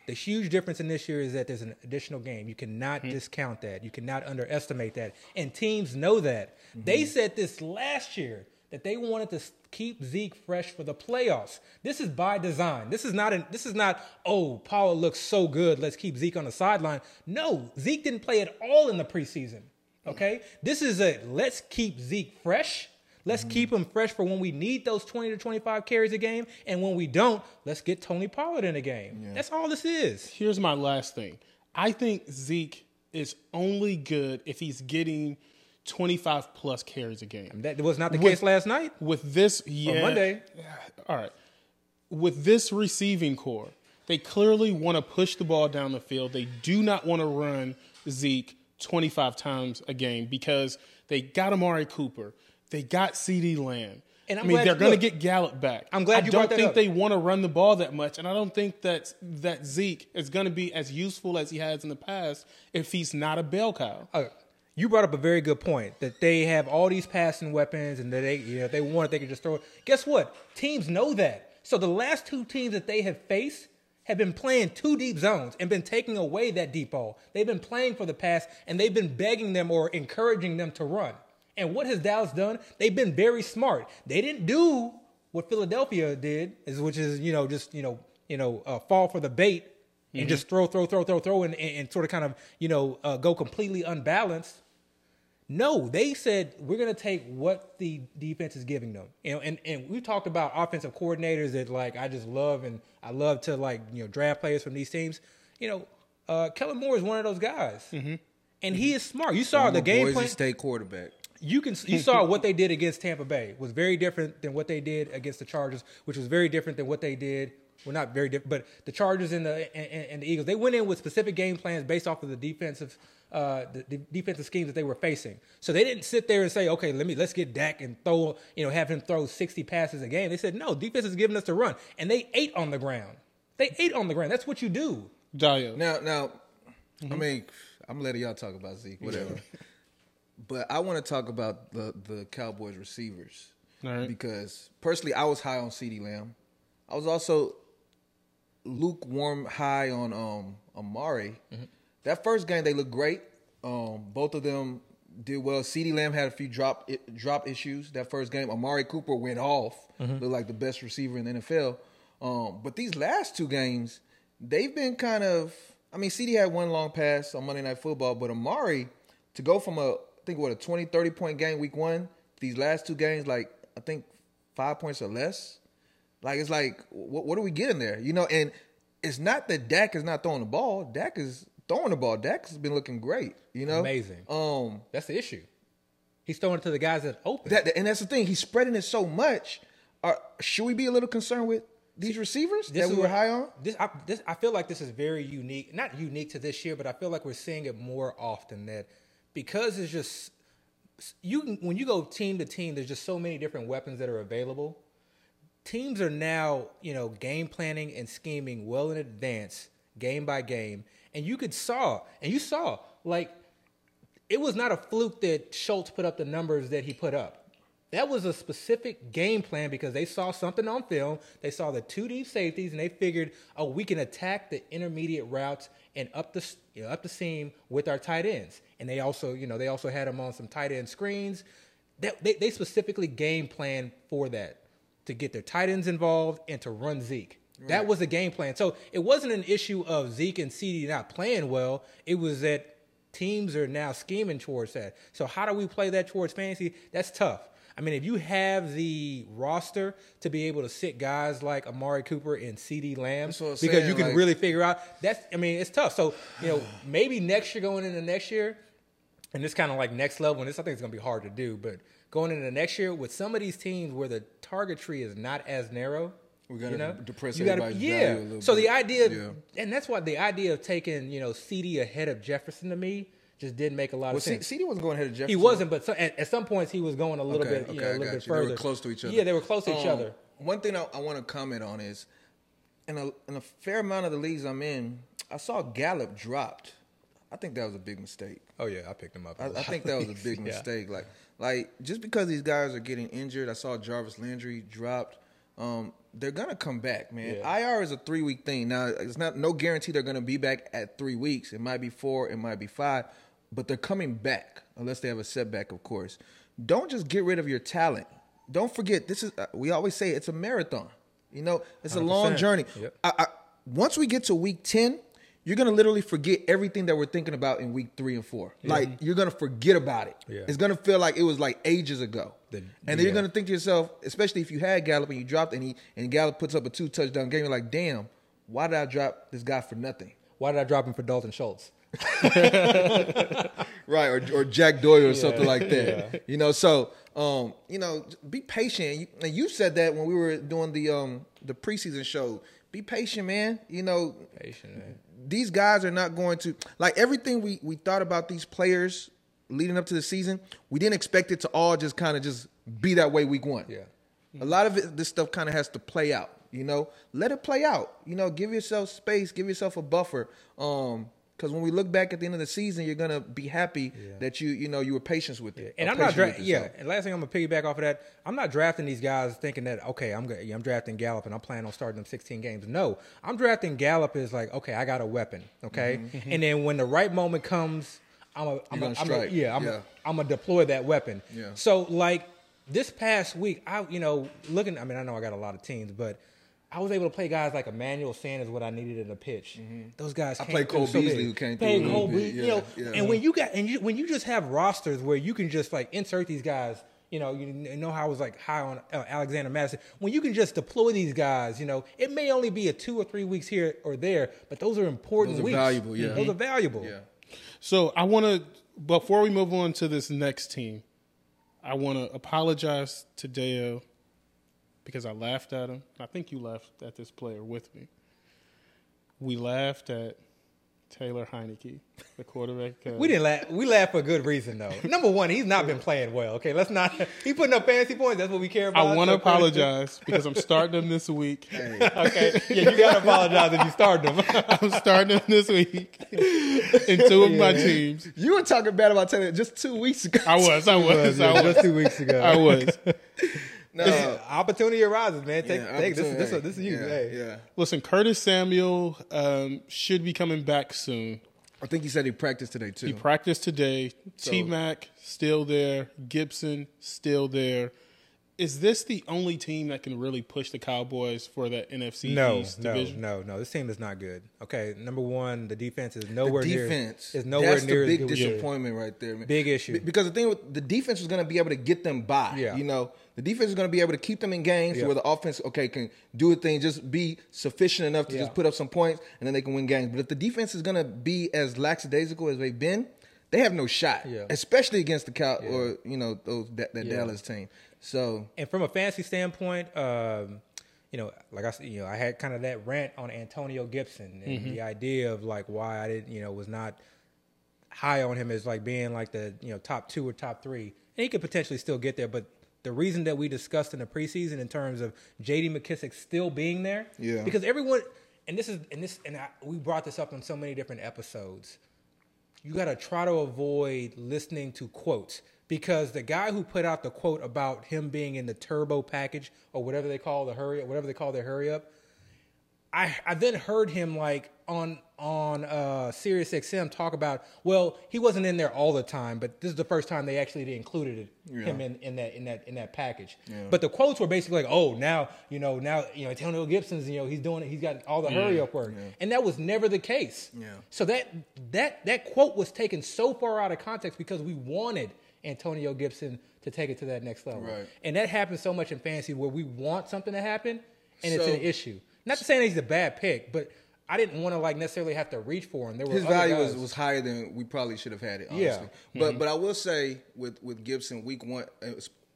The huge difference in this year is that there's an additional game. You cannot hmm. discount that. You cannot underestimate that. And teams know that. They mm-hmm. said this last year. that they wanted to keep Zeke fresh for the playoffs. This is by design. This is not an, this is not oh Pollard looks so good. Let's keep Zeke on the sideline. No, Zeke didn't play at all in the preseason. Hmm. Okay, this is a let's keep Zeke fresh. Let's mm-hmm. keep him fresh for when we need those 20 to 25 carries a game. And when we don't, let's get Tony Pollard in the game. Yeah. That's all this is. Here's my last thing I think Zeke is only good if he's getting 25 plus carries a game. That was not the with, case last night. With this, yeah. On Monday. All right. With this receiving core, they clearly want to push the ball down the field. They do not want to run Zeke 25 times a game because they got Amari Cooper. They got CeeDee Lamb. And I'm i mean, they're going to get Gallup back. I'm glad I don't think up. they want to run the ball that much, and I don't think that that Zeke is going to be as useful as he has in the past if he's not a bell cow. Okay. You brought up a very good point that they have all these passing weapons, and that they, you know, if they want it, they can just throw it. Guess what? Teams know that. So the last two teams that they have faced have been playing two deep zones and been taking away that deep ball. They've been playing for the pass, and they've been begging them or encouraging them to run. And what has Dallas done? They've been very smart. They didn't do what Philadelphia did, is which is you know just you know you know uh, fall for the bait and mm-hmm. just throw throw throw throw throw and, and, and sort of kind of you know uh, go completely unbalanced. No, they said we're going to take what the defense is giving them. You know, and and we talked about offensive coordinators that like I just love and I love to like you know draft players from these teams. You know, uh, Kellen Moore is one of those guys, mm-hmm. and he is smart. You saw the game Boise plan. State quarterback you can you saw what they did against Tampa Bay was very different than what they did against the Chargers, which was very different than what they did. Well, not very different, but the Chargers and the and, and the Eagles they went in with specific game plans based off of the defensive uh, the, the, defensive schemes that they were facing. So they didn't sit there and say, okay, let me let's get Dak and throw you know have him throw sixty passes a game. They said no, defense is giving us to run, and they ate on the ground. They ate on the ground. That's what you do. Dio. Now, now, mm-hmm. I mean, I'm letting y'all talk about Zeke, whatever. But I want to talk about the the Cowboys receivers because personally, I was high on CeeDee Lamb. I was also lukewarm high on um, Amari. Mm-hmm. That first game, they looked great. Um, both of them did well. CeeDee Lamb had a few drop drop issues that first game. Amari Cooper went off, mm-hmm. looked like the best receiver in the NFL. Um, but these last two games, they've been kind of. I mean, CeeDee had one long pass on Monday Night Football, but Amari to go from a think what a 20, 30 point game week one. These last two games, like I think five points or less. Like it's like, what, what are we getting there? You know, and it's not that Dak is not throwing the ball. Dak is throwing the ball. Dak has been looking great. You know, amazing. Um, that's the issue. He's throwing it to the guys that open. That, and that's the thing. He's spreading it so much. Are, should we be a little concerned with these receivers this that we were high on? This I, this I feel like this is very unique. Not unique to this year, but I feel like we're seeing it more often that because it's just you when you go team to team, there's just so many different weapons that are available. Teams are now, you know, game planning and scheming well in advance, game by game. And you could saw, and you saw, like, it was not a fluke that Schultz put up the numbers that he put up. That was a specific game plan because they saw something on film. They saw the two deep safeties, and they figured, oh, we can attack the intermediate routes and up the you know, up the seam with our tight ends. And they also, you know, they also had them on some tight end screens. They, they, they specifically game plan for that to get their tight ends involved and to run Zeke. Right. That was the game plan. So it wasn't an issue of Zeke and CeeDee not playing well. It was that teams are now scheming towards that. So how do we play that towards fantasy? That's tough. I mean, if you have the roster to be able to sit guys like Amari Cooper and CeeDee Lamb, because saying, you can like, really figure out that's. I mean, it's tough. So you know, maybe next year going into next year, and this kind of like next level, and this I think is going to be hard to do, but going into next year with some of these teams where the target tree is not as narrow. We got to you know? depress you gotta, yeah. so bit. the idea, yeah. and that's why the idea of taking you know CeeDee ahead of Jefferson to me just didn't make a lot well, of sense. CeeDee wasn't going ahead of Jefferson. He wasn't, but so, at, at, some points he was going a little okay, bit, okay, know, a little bit further. They were close to each other. Yeah, they were close to um, each other. One thing I, I want to comment on is, in a, in a fair amount of the leagues I'm in, I saw Gallup dropped. I think that was a big mistake. Oh yeah, I picked him up. I, I think that was a big mistake. yeah. Like, like just because these guys are getting injured, I saw Jarvis Landry dropped. Um, they're gonna come back, man. Yeah. IR is a three week thing. Now, it's not no guarantee they're gonna be back at three weeks. It might be four, it might be five but they're coming back unless they have a setback, of course. Don't just get rid of your talent don't forget this is uh, we always say it's a marathon. You know, it's a long journey. Yep. I, I, once we get to week ten, you're gonna literally forget everything that we're thinking about in week three and four. Like you're gonna forget about it. Yeah. It's gonna feel like it was like ages ago. The- and then you're gonna think to yourself, especially if you had Gallup and you dropped and he and Gallup puts up a two touchdown game, you're like, damn, why did I drop this guy for nothing? Why did I drop him for Dalton Schultz? right or, or jack doyle or something like that you know so um you know be patient and you said that when we were doing the um the preseason show be patient man you know Patient, man. These guys are not going to like everything we we thought about these players leading up to the season we didn't expect it to all just kind of just be that way week one. Yeah. a lot of it this stuff kind of has to play out you know? Let it play out you know? Give yourself space give yourself a buffer. Um because when we look back at the end of the season, you're gonna be happy that you you know you were patient with it. And I'm not dra- yeah. And last thing I'm gonna piggyback off of that, I'm not drafting these guys thinking that okay, I'm go- yeah, I'm drafting Gallup and I'm planning on starting them 16 games. No, I'm drafting Gallup is like okay, I got a weapon, okay, mm-hmm. Mm-hmm. and then when the right moment comes, I'm a, I'm gonna a, I'm a strike. yeah, I'm Yeah. A, I'm gonna deploy that weapon. Yeah. So like this past week, I you know looking, I mean I know I got a lot of teams, but. I was able to play guys like Emmanuel Sanders, what I needed in a pitch. Those guys. I came played through Cole so big. Beasley, who came through Played a little Cole bit. Beasley, you know, yeah. and when you got and you, when you just have rosters where you can just like insert these guys. You know, you know how I was like high on uh, Alexander Mattison. When you can just deploy these guys, you know, it may only be a two or three weeks here or there, but those are important Those are weeks. valuable, yeah. Those are valuable. Yeah. So I want to, before we move on to this next team, I want to apologize to Deo because I laughed at him. I think you laughed at this player with me. We laughed at Taylor Heinicke, the quarterback. uh, We didn't laugh. We laugh for a good reason, though. Number one, he's not been playing well. Okay, let's not. He putting up fantasy points. That's what we care about. I want to apologize because I'm starting them this week. okay, yeah, you gotta apologize if you start them. I'm starting them this week in two of my teams. You were talking bad about Taylor just two weeks ago. I was, I was, I was, just two weeks ago. I was. No, Opportunity arises, man. Take, yeah, take this. opportunity. This, this is you. Yeah, hey. yeah. Listen, Curtis Samuel um, should be coming back soon. I think he said he practiced today too. He practiced today. T Mac still there. Gibson still there. Is this the only team that can really push the Cowboys for that NFC No, East no, division? no, no. This team is not good. Okay, number one, the defense is the nowhere near. defense is nowhere that's near the as big good. disappointment right there, man. Big issue. Because the thing with the defense was going to be able to get them by. Yeah. you know, the defense is going to be able to keep them in games Yeah. where the offense, okay, can do a thing, just be sufficient enough to Yeah. just put up some points, and then they can win games. But if the defense is going to be as lackadaisical as they've been, they have no shot, Yeah. especially against the Cow or you know those that, that Yeah. Dallas team. So And from a fantasy standpoint, um, you know, like I said, you know, I had kind of that rant on Antonio Gibson and the idea of like why I didn't, you know, was not high on him as like being like the you know top two or top three, and he could potentially still get there. But the reason that we discussed in the preseason in terms of J.D. McKissic still being there, Yeah. because everyone, and this is and this and I, we brought this up on so many different episodes you got to try to avoid listening to quotes. Because the guy who put out the quote about him being in the turbo package or whatever they call the hurry whatever they call their hurry up I, I then heard him like on on uh Sirius XM talk about well he wasn't in there all the time but this is the first time they actually included it, him in, in that in that in that package. But the quotes were basically like oh now you know now you know Antonio Gibson's you know he's doing it he's got all the hurry up work. And that was never the case. Yeah. so that that that quote was taken so far out of context because we wanted Antonio Gibson to take it to that next level. Right. and that happens so much in fantasy where we want something to happen and it's an issue. Not to say that he's a bad pick, but I didn't want to like necessarily have to reach for him. There were his value guys. was, was higher than we probably should have had it. Honestly. Yeah. But but I will say with with Gibson week one, uh,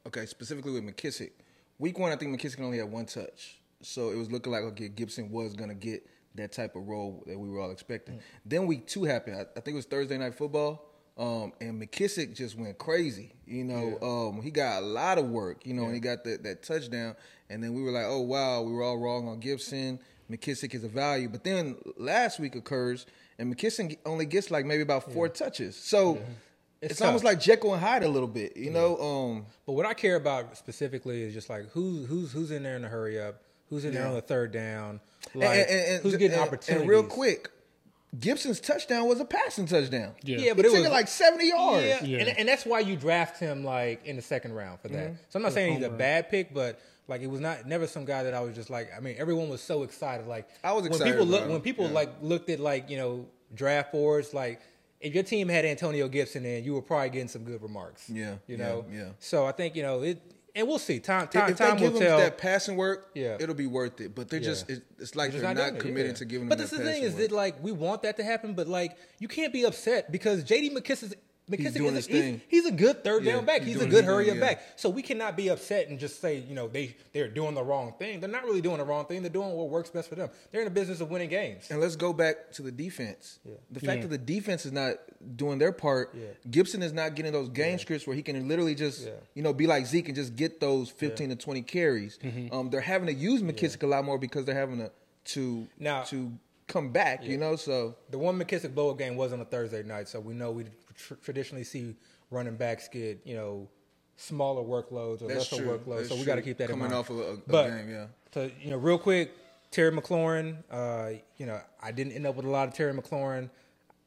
okay, specifically with McKissic, week one I think McKissic only had one touch, so it was looking like okay Gibson was gonna get that type of role that we were all expecting. Then week two happened. I, I think it was Thursday night football. Um, and McKissic just went crazy. You know, um, he got a lot of work. You know, and he got that that touchdown. And then we were like, oh wow, we were all wrong on Gibson. McKissic is a value. But then last week occurs, and McKissic only gets like maybe about four touches. So it's, It's almost like Jekyll and Hyde a little bit. You know, um, But what I care about specifically is just like who's who's who's in there in the hurry up, who's in there on the third down, and- like and, and- who's getting and- opportunities. And real quick, Gibson's touchdown was a passing touchdown. Yeah. Yeah, but but he it took was it like seventy yards. Yeah, Yeah. And, and that's why you draft him like in the second round for that. So I'm not saying he's a bad pick, but like it was not never some guy that I was just like. I mean, everyone was so excited. Like I was when people look when people yeah. like looked at like you know draft boards like. If your team had Antonio Gibson in, you were probably getting some good remarks. Yeah, you know. yeah. So I think you know it, and we'll see. Time, time, if time they give will him tell. that passing work, Yeah. it'll be worth it. But they're Yeah. just, it's like They're they're, not, it, committed yeah. to giving them. But that is the thing passing is that like we want that to happen, but like you can't be upset because J.D. McKissic. McKissic doing is a, he's, thing. he's a good third Yeah, down back. he's He's, a good his hurry thing, up yeah. back. So we cannot be upset and just say, you know, they they're doing the wrong thing. They're not really doing the wrong thing. They're doing what works best for them. They're in the business of winning games. And let's go back to the defense. The fact Yeah. that the defense is not doing their part, Yeah. Gibson is not getting those game scripts where he can literally just, Yeah. you know, be like Zeke and just get those 15 to 20 carries. Mm-hmm. Um, they're having to use McKissic a lot more because they're having to to Now- to come back, you know. So The one McKissic blow up game was on a Thursday night, so we know we tr- traditionally see running backs get you know smaller workloads or That's lesser true. workloads. That's so we got to keep that Coming in mind. off of a- a but game, yeah. To you know, real quick, Terry McLaurin. Uh, you know, I didn't end up with a lot of Terry McLaurin.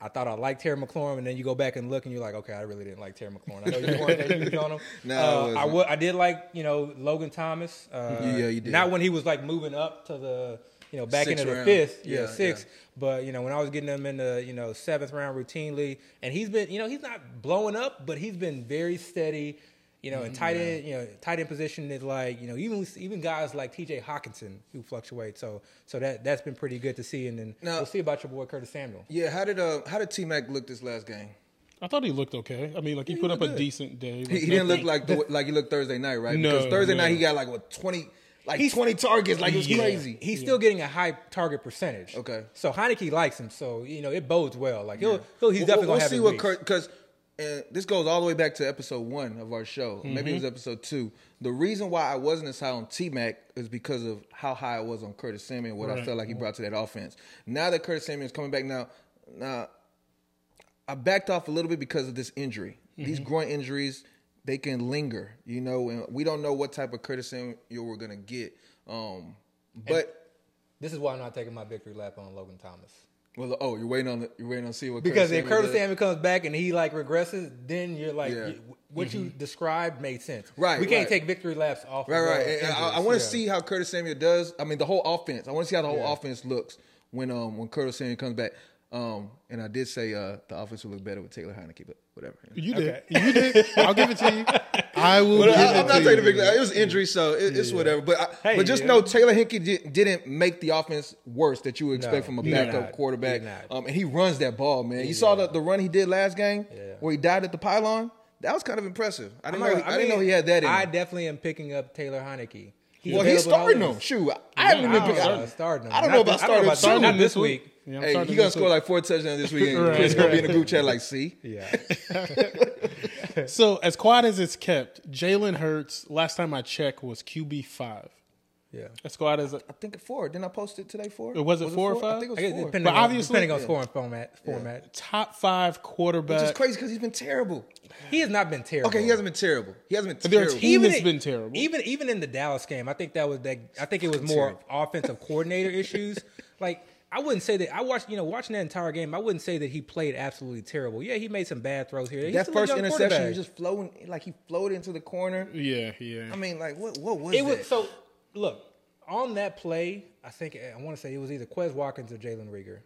I thought I liked Terry McLaurin, and then you go back and look, and you're like, okay, I really didn't like Terry McLaurin. I know you weren't that huge on him. No, I uh, I wasn't. would. I did like you know Logan Thomas. Uh, Yeah, you did. Not when he was like moving up to the you know back Sixth into the round. fifth, yeah, Yeah, six. yeah. But you know, when I was getting him in the you know seventh round routinely, and he's been you know he's not blowing up, but he's been very steady. You know, and Mm-hmm. tight end, you know, tight end position is like you know even even guys like T.J. Hockenson who fluctuate. So so that that's been pretty good to see. And then Now- we'll see about your boy Curtis Samuel. yeah, how did uh how did T Mac look this last game? I thought he looked okay. I mean, like he he put up looked a decent day. He, he didn't look like the, like he looked Thursday night, right? No, because Thursday no. night he got like what twenty like He's- twenty targets, like it was He's- crazy. He's still getting a high target percentage. Okay. So Heinicke likes him, so you know it bodes well. Like he'll, he'll he's We'll- definitely we'll, gonna have see what weeks. Kurt because uh, this goes all the way back to episode one of our show. Maybe Mm-hmm. it was episode two. The reason why I wasn't as high on T Mac is because of how high I was on Curtis Samuel, what I felt like he brought to that offense. Now that Curtis Samuel is coming back, now now I backed off a little bit because of this injury. Mm-hmm. These groin injuries, they can linger, you know, and we don't know what type of Curtis Samuel we're gonna get. Um, but This is why I'm not taking my victory lap on Logan Thomas. well, oh, you're waiting on the, you're waiting on to see what Because Curtis if Curtis. Samuel comes back and he like regresses, then you're like, Yeah. you- what you described made sense. Mm-hmm. Right, We can't right. take victory laps off. Right, of, right. And I, I want to injuries. see how Curtis Samuel does. I mean, the whole offense. I want to see how the whole Yeah. offense looks when um when Curtis Samuel comes back. Um, and I did say uh the offense would look better with Taylor Heinicke, but whatever. You did. You did. I'll give it to you. I will But give I, it I'm not taking the big. It was injury, so it, it's whatever. But I, Hey, but just yeah. know Taylor Heinicke did, didn't make the offense worse that you would expect No, from a backup not. quarterback. He did not. Um, and he runs that ball, man. You saw the, the run he did last game Yeah. where he died at the pylon. That was kind of impressive. I didn't I'm know. not- He, I, didn't know he had that in. I him. definitely am picking up Taylor Heinicke. He's well, he's available in all starting leagues. him. Shoot, I haven't even I been don't picking. know about starting him. I don't Not know about this- I don't know starting about him. starting him this week. Yeah, Hey, he's gonna score week. like four touchdowns this week. and Right, Chris gonna be in right. the group chat like, see, Yeah. So as quiet as it's kept, Jalen Hurts. Last time I checked was QB five. Yeah. As quiet as I think at four. Didn't I post it today? Four. It Was it four or five? I think it I guess was four. depending, But on, obviously- depending on Yeah. scoring format, format. top five quarterback. Which is crazy because he's been terrible. he has not been terrible. Okay, he hasn't been terrible. He hasn't been terrible. Their terrible. team Even has in- been terrible. Even even in the Dallas game, I think that was that. I think it was more offensive coordinator issues. Like I wouldn't say that. I watched you know watching that entire game. I wouldn't say that he played absolutely terrible. Yeah, he made some bad throws here. He's that first interception, he was just floating like he floated into the corner. yeah, yeah. I mean, like what? What was It that? was so. Look on that play. I think I want to say it was either Quez Watkins or Jalen Reagor.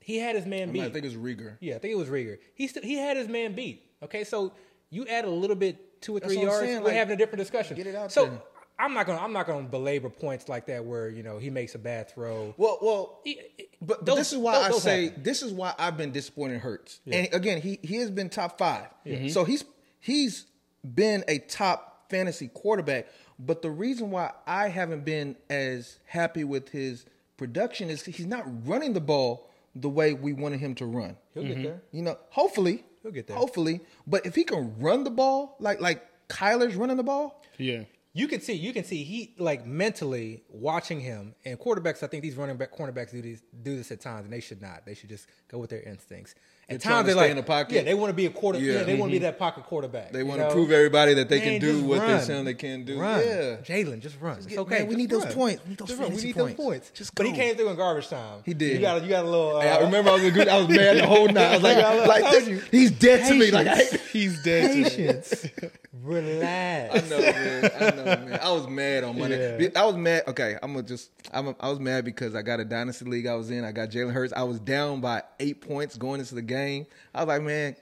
He had his man I, beat. mean, I think it was Reagor. Yeah, I think it was Reagor. He still, he had his man beat. Okay, so you add a little bit, two or That's three yards, we're like, having a different discussion. get it out so there. I'm not gonna I'm not gonna belabor points like that where you know he makes a bad throw. Well, well, but, but those- this is why those- I those say happen. this is why I've been disappointed in Hurts. And again, he he has been top 5 So he's he's been a top fantasy quarterback. But the reason why I haven't been as happy with his production is he's not running the ball the way we wanted him to run. he'll get mm-hmm. there. You know, hopefully He'll get there. Hopefully, but if he can run the ball like like Kyler's running the ball, yeah. You can see you can see he like mentally watching him and quarterbacks. I think these running back cornerbacks do these do this at times, and they should not. They should just go with their instincts. At times they like in the pocket. Yeah, they want to be a quarter. Yeah, Yeah. they want to be that pocket quarterback. They want to know? prove everybody that they Man, can do what run. they're saying they can do. Run. Yeah. Jalen, just run. It's get- okay. man, we just need those points. We need those Just run. We need points. points. Just but he came through in garbage time. He did. You got, a- you got a little. Uh, Hey, I remember I was, a good, I was mad the whole night. I was like, I like this, he's dead to me. Like, I, He's dead. to me. patience. Relax. I know, man. I know, man. I was mad on Monday. Yeah. I was mad. Okay, I'm gonna just. I'm. A, I was mad because I got a dynasty league I was in. I got Jalen Hurts. I was down by eight points going into the game. I was like, man.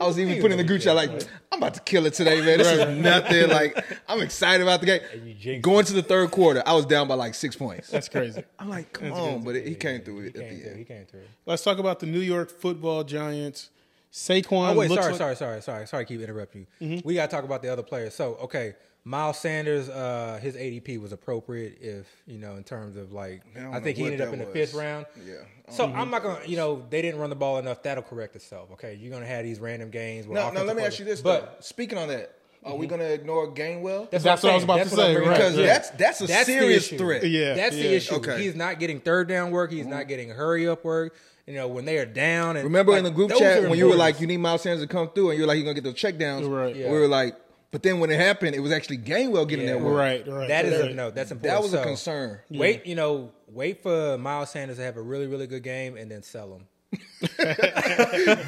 I was even putting in the know group you chat like, I'm about to kill it today, man. This is nothing. Like, I'm excited about the game. Going to the third quarter, I was down by like six points. That's crazy. I'm like, come on, but it, he came through He it at the through. He came through. Let's talk about the New York Football Giants. Saquon. Oh wait, looks sorry, like- sorry, sorry, sorry, sorry. Keep interrupting you. Mm-hmm. We got to talk about the other players. So okay, Miles Sanders, uh, his ADP was appropriate. If you know, in terms of like, I I, think he ended up in the was. fifth round. Yeah. So I'm not gonna, you know, they didn't run the ball enough. That'll correct itself. Okay, you're gonna have these random games. Where Now, now let me ask you this. but though. speaking on that, are we going to ignore Gainwell? That's, That's what I was about saying. to That's what I'm say, bringing right. because that's that's a That's serious threat. Yeah, That's yeah. the issue. Okay. He's not getting third down work. He's not getting hurry up work. You know, when they are down. And Remember like, in the group chat when you were like, you need Miles Sanders to come through, and you were like, you're gonna get those checkdowns. Right. Yeah. We were like, but then when it happened, it was actually Gainwell getting Yeah. that work. Right, right. That is Right. a no. That's important. That was a So, concern. Wait, you know, wait for Miles Sanders to have a really, really good game, and then sell him.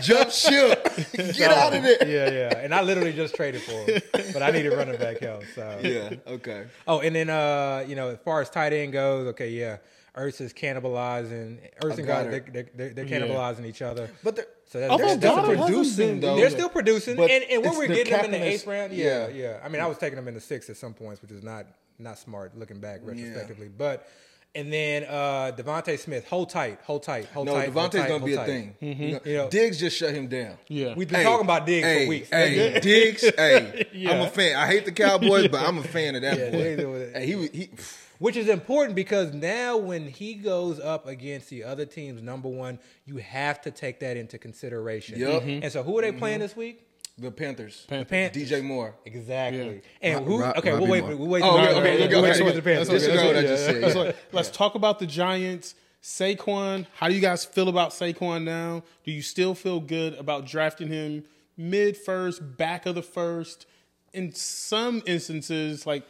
Jump ship, get out of there. Yeah, yeah. And I literally just traded for him, but I needed running back help. So Yeah. Okay. Oh, and then uh, you know, as far as tight end goes, okay, yeah, Ertz is cannibalizing. Ertz and God, they, it. they, they're, they're cannibalizing each other. But they're, So that, they're, they're still producing though. they're still producing, But and, and where it's- we're getting them in the eighth round, yeah, yeah. yeah. I mean, I was taking them in the sixth at some points, which is not not smart looking back retrospectively. But and then uh DeVonta Smith, hold tight, hold tight, hold no, tight. hold DeVonta's gonna be a tight. thing. You know, You know- Diggs just shut him down. Yeah. We've been talking about Diggs hey, for weeks. Hey, Diggs. Hey, I'm a fan. I hate the Cowboys, but I'm a fan of that Yeah, boy. Hey, he was- he. Which is important because now when he goes up against the other team's number one, you have to take that into consideration. Yup. Mm-hmm. And so who are they mm-hmm. playing this week? The Panthers. Panthers. Panthers. DJ Moore. Exactly. Yeah. And who? Rob- okay, Robbie we'll wait. Moore. We'll wait. Oh, till- okay, we'll okay, wait okay, till we okay. get the Panthers. That's Disregard what Yeah. just said. That's yeah. let's talk about the Giants. Saquon, how do you guys feel about Saquon now? Do you still feel good about drafting him mid first, back of the first? In some instances, like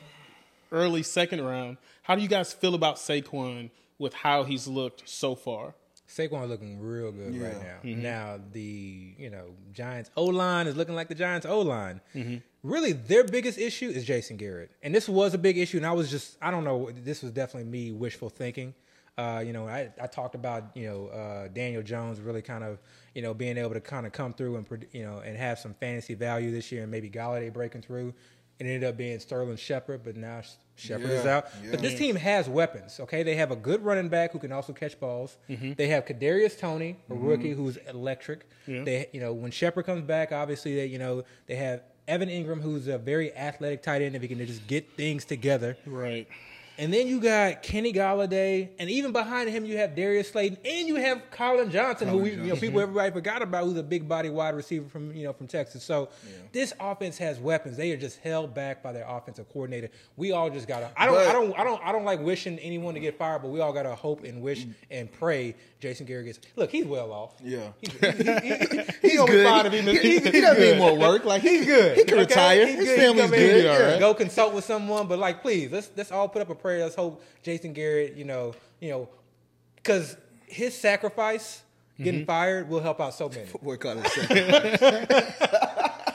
early second round, how do you guys feel about Saquon with how he's looked so far? Saquon looking real good right now. Mm-hmm. Now the you know Giants O line is looking like the Giants O line. Mm-hmm. Really, their biggest issue is Jason Garrett, and this was a big issue. And I was just I don't know. This was definitely me wishful thinking. Uh, you know, I, I talked about you know uh, Daniel Jones really kind of you know being able to kind of come through and you know and have some fantasy value this year, and maybe Golladay breaking through. It ended up being Sterling Shepard, but now Shepard is out. yeah. But this team has weapons. Okay, they have a good running back who can also catch balls. Mm-hmm. They have Kadarius Toney, a mm-hmm. rookie who's electric. They, you know, when Shepard comes back, obviously they, you know, they have Evan Engram, who's a very athletic tight end if he can just get things together. Right. And then you got Kenny Golladay, and even behind him you have Darius Slayton, and you have Collin Johnson, who we, you know people everybody forgot about, who's a big body wide receiver from you know from Texas. So this offense has weapons. They are just held back by their offensive coordinator. We all just gotta. I don't. But- I don't. I don't. I don't like wishing anyone to get fired, but we all gotta hope and wish and pray Jason Garrett gets. Look, he's well off. Yeah. He's, he, he, he, He's gonna be good. fine if he, He, he, he doesn't good. need more work. Like He's good. He can Okay? retire. He's His good. Family's in, good. yeah. Go consult with someone, but like, please, let's let's all put up a prayer. Let's hope Jason Garrett, you know, you know, because his sacrifice getting Mm-hmm. fired will help out so many. Boy, call it.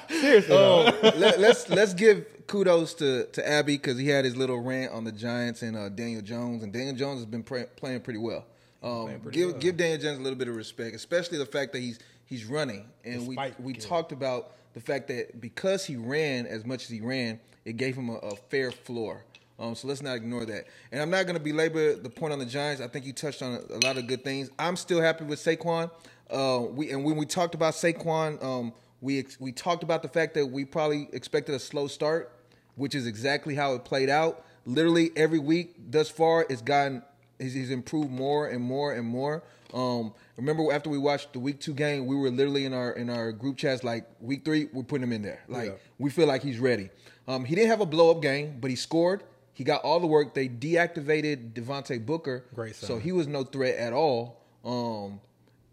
Seriously, Um, let, let's let's give kudos to to Abby because he had his little rant on the Giants and uh, Daniel Jones, and Daniel Jones has been pre- playing pretty well. Um, pretty give well. give Daniel Jones a little bit of respect, especially the fact that he's he's running, and Despite we we Garrett. talked about the fact that because he ran as much as he ran, it gave him a, a fair floor. Um, so let's not ignore that. And I'm not going to belabor the point on the Giants. I think you touched on a, a lot of good things. I'm still happy with Saquon. Uh, we and when we talked about Saquon, um, we ex- we talked about the fact that we probably expected a slow start, which is exactly how it played out. Literally every week thus far, it's gotten he's, he's improved more and more and more. Um, remember after we watched the week two game, we were literally in our in our group chats like week three, we're putting him in there. Like Yeah. we feel like he's ready. Um, he didn't have a blow up game, but he scored. He got all the work. They deactivated Devontae Booker, Great so he was no threat at all. Um,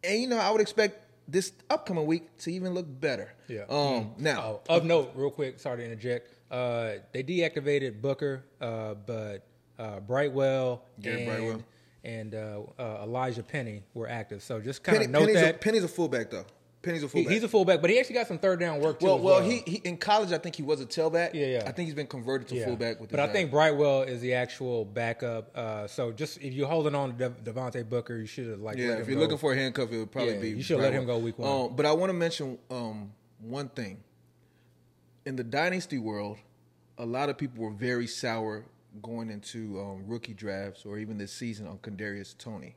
and you know, I would expect this upcoming week to even look better. Yeah. Um. Now, Oh, of note, real quick, sorry to interject. Uh, they deactivated Booker, uh, but uh, Brightwell Garrett and, Brightwell. and uh, uh, Elijah Penny were active. So just kind of note Penny's, a, that Penny's a fullback though. Penny's a He- fullback. he's a fullback, but he actually got some third down work too. well, as well, he, he in college I think he was a tailback. Yeah, yeah. I think he's been converted to Yeah. fullback with. but I think Brightwell is the actual backup. Uh, so just if you're holding on to De- Devontae Booker, you should have like Yeah, if you're go. looking for a handcuff, it would probably Yeah, be. you should let him go week one. Um, but I want to mention um, one thing. In the dynasty world, a lot of people were very sour going into um, rookie drafts or even this season on Kadarius Toney.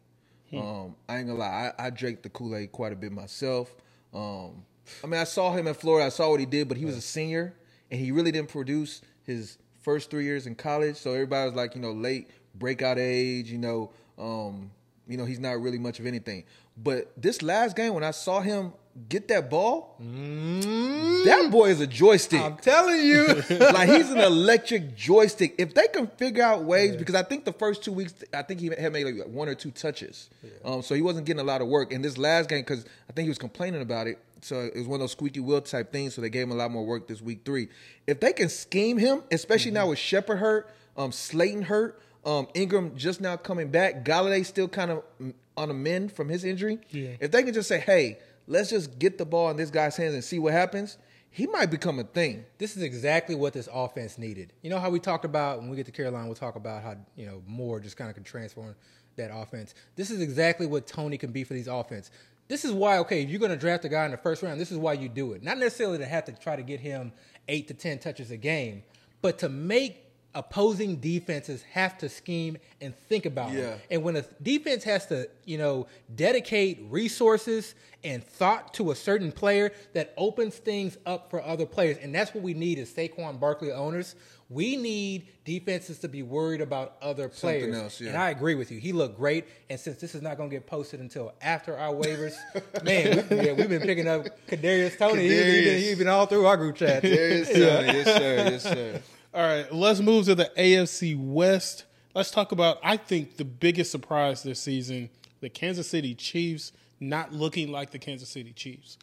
Hmm. Um, I ain't gonna lie, I, I drank the Kool Aid quite a bit myself. Um, I mean, I saw him in Florida. I saw what he did, but he was a senior and he really didn't produce his first three years in college. So everybody was like, you know, late breakout age. You know, um, you know, he's not really much of anything. But this last game, when I saw him get that ball, that boy is a joystick. I'm telling you. like he's an electric joystick. If they can figure out ways, because I think the first two weeks, I think he had made like one or two touches, um, so he wasn't getting a lot of work. In this last game, because I think he was complaining about it, so it was one of those squeaky wheel type things. So they gave him a lot more work this week three. If they can scheme him, especially now with Shepard hurt, um, Slayton hurt, um, Engram just now coming back, Golladay still kind of on a mend from his injury. Yeah. If they can just say, "Hey, let's just get the ball in this guy's hands and see what happens," he might become a thing. this is exactly what this offense needed. You know how we talked about when we get to Carolina, we'll talk about how you know more just kind of can transform that offense. This is exactly what Toney can be for these offense. This is why okay, if you're going to draft a guy in the first round, this is why you do it. Not necessarily to have to try to get him eight to ten touches a game, but to make opposing defenses have to scheme and think about Yeah. it. And when a defense has to, you know, dedicate resources and thought to a certain player, that opens things up for other players. And that's what we need as Saquon Barkley owners. We need defenses to be worried about other players. else, yeah. And I agree with you. He looked great. And since this is not going to get posted until after our waivers, man, we, yeah, we've been picking up Kadarius Toney. He's been, he's been all through our group chat. yes, sir. Yes, sir. Yes, sir. All right, let's move to the AFC West. Let's talk about, I think, the biggest surprise this season the Kansas City Chiefs not looking like the Kansas City Chiefs.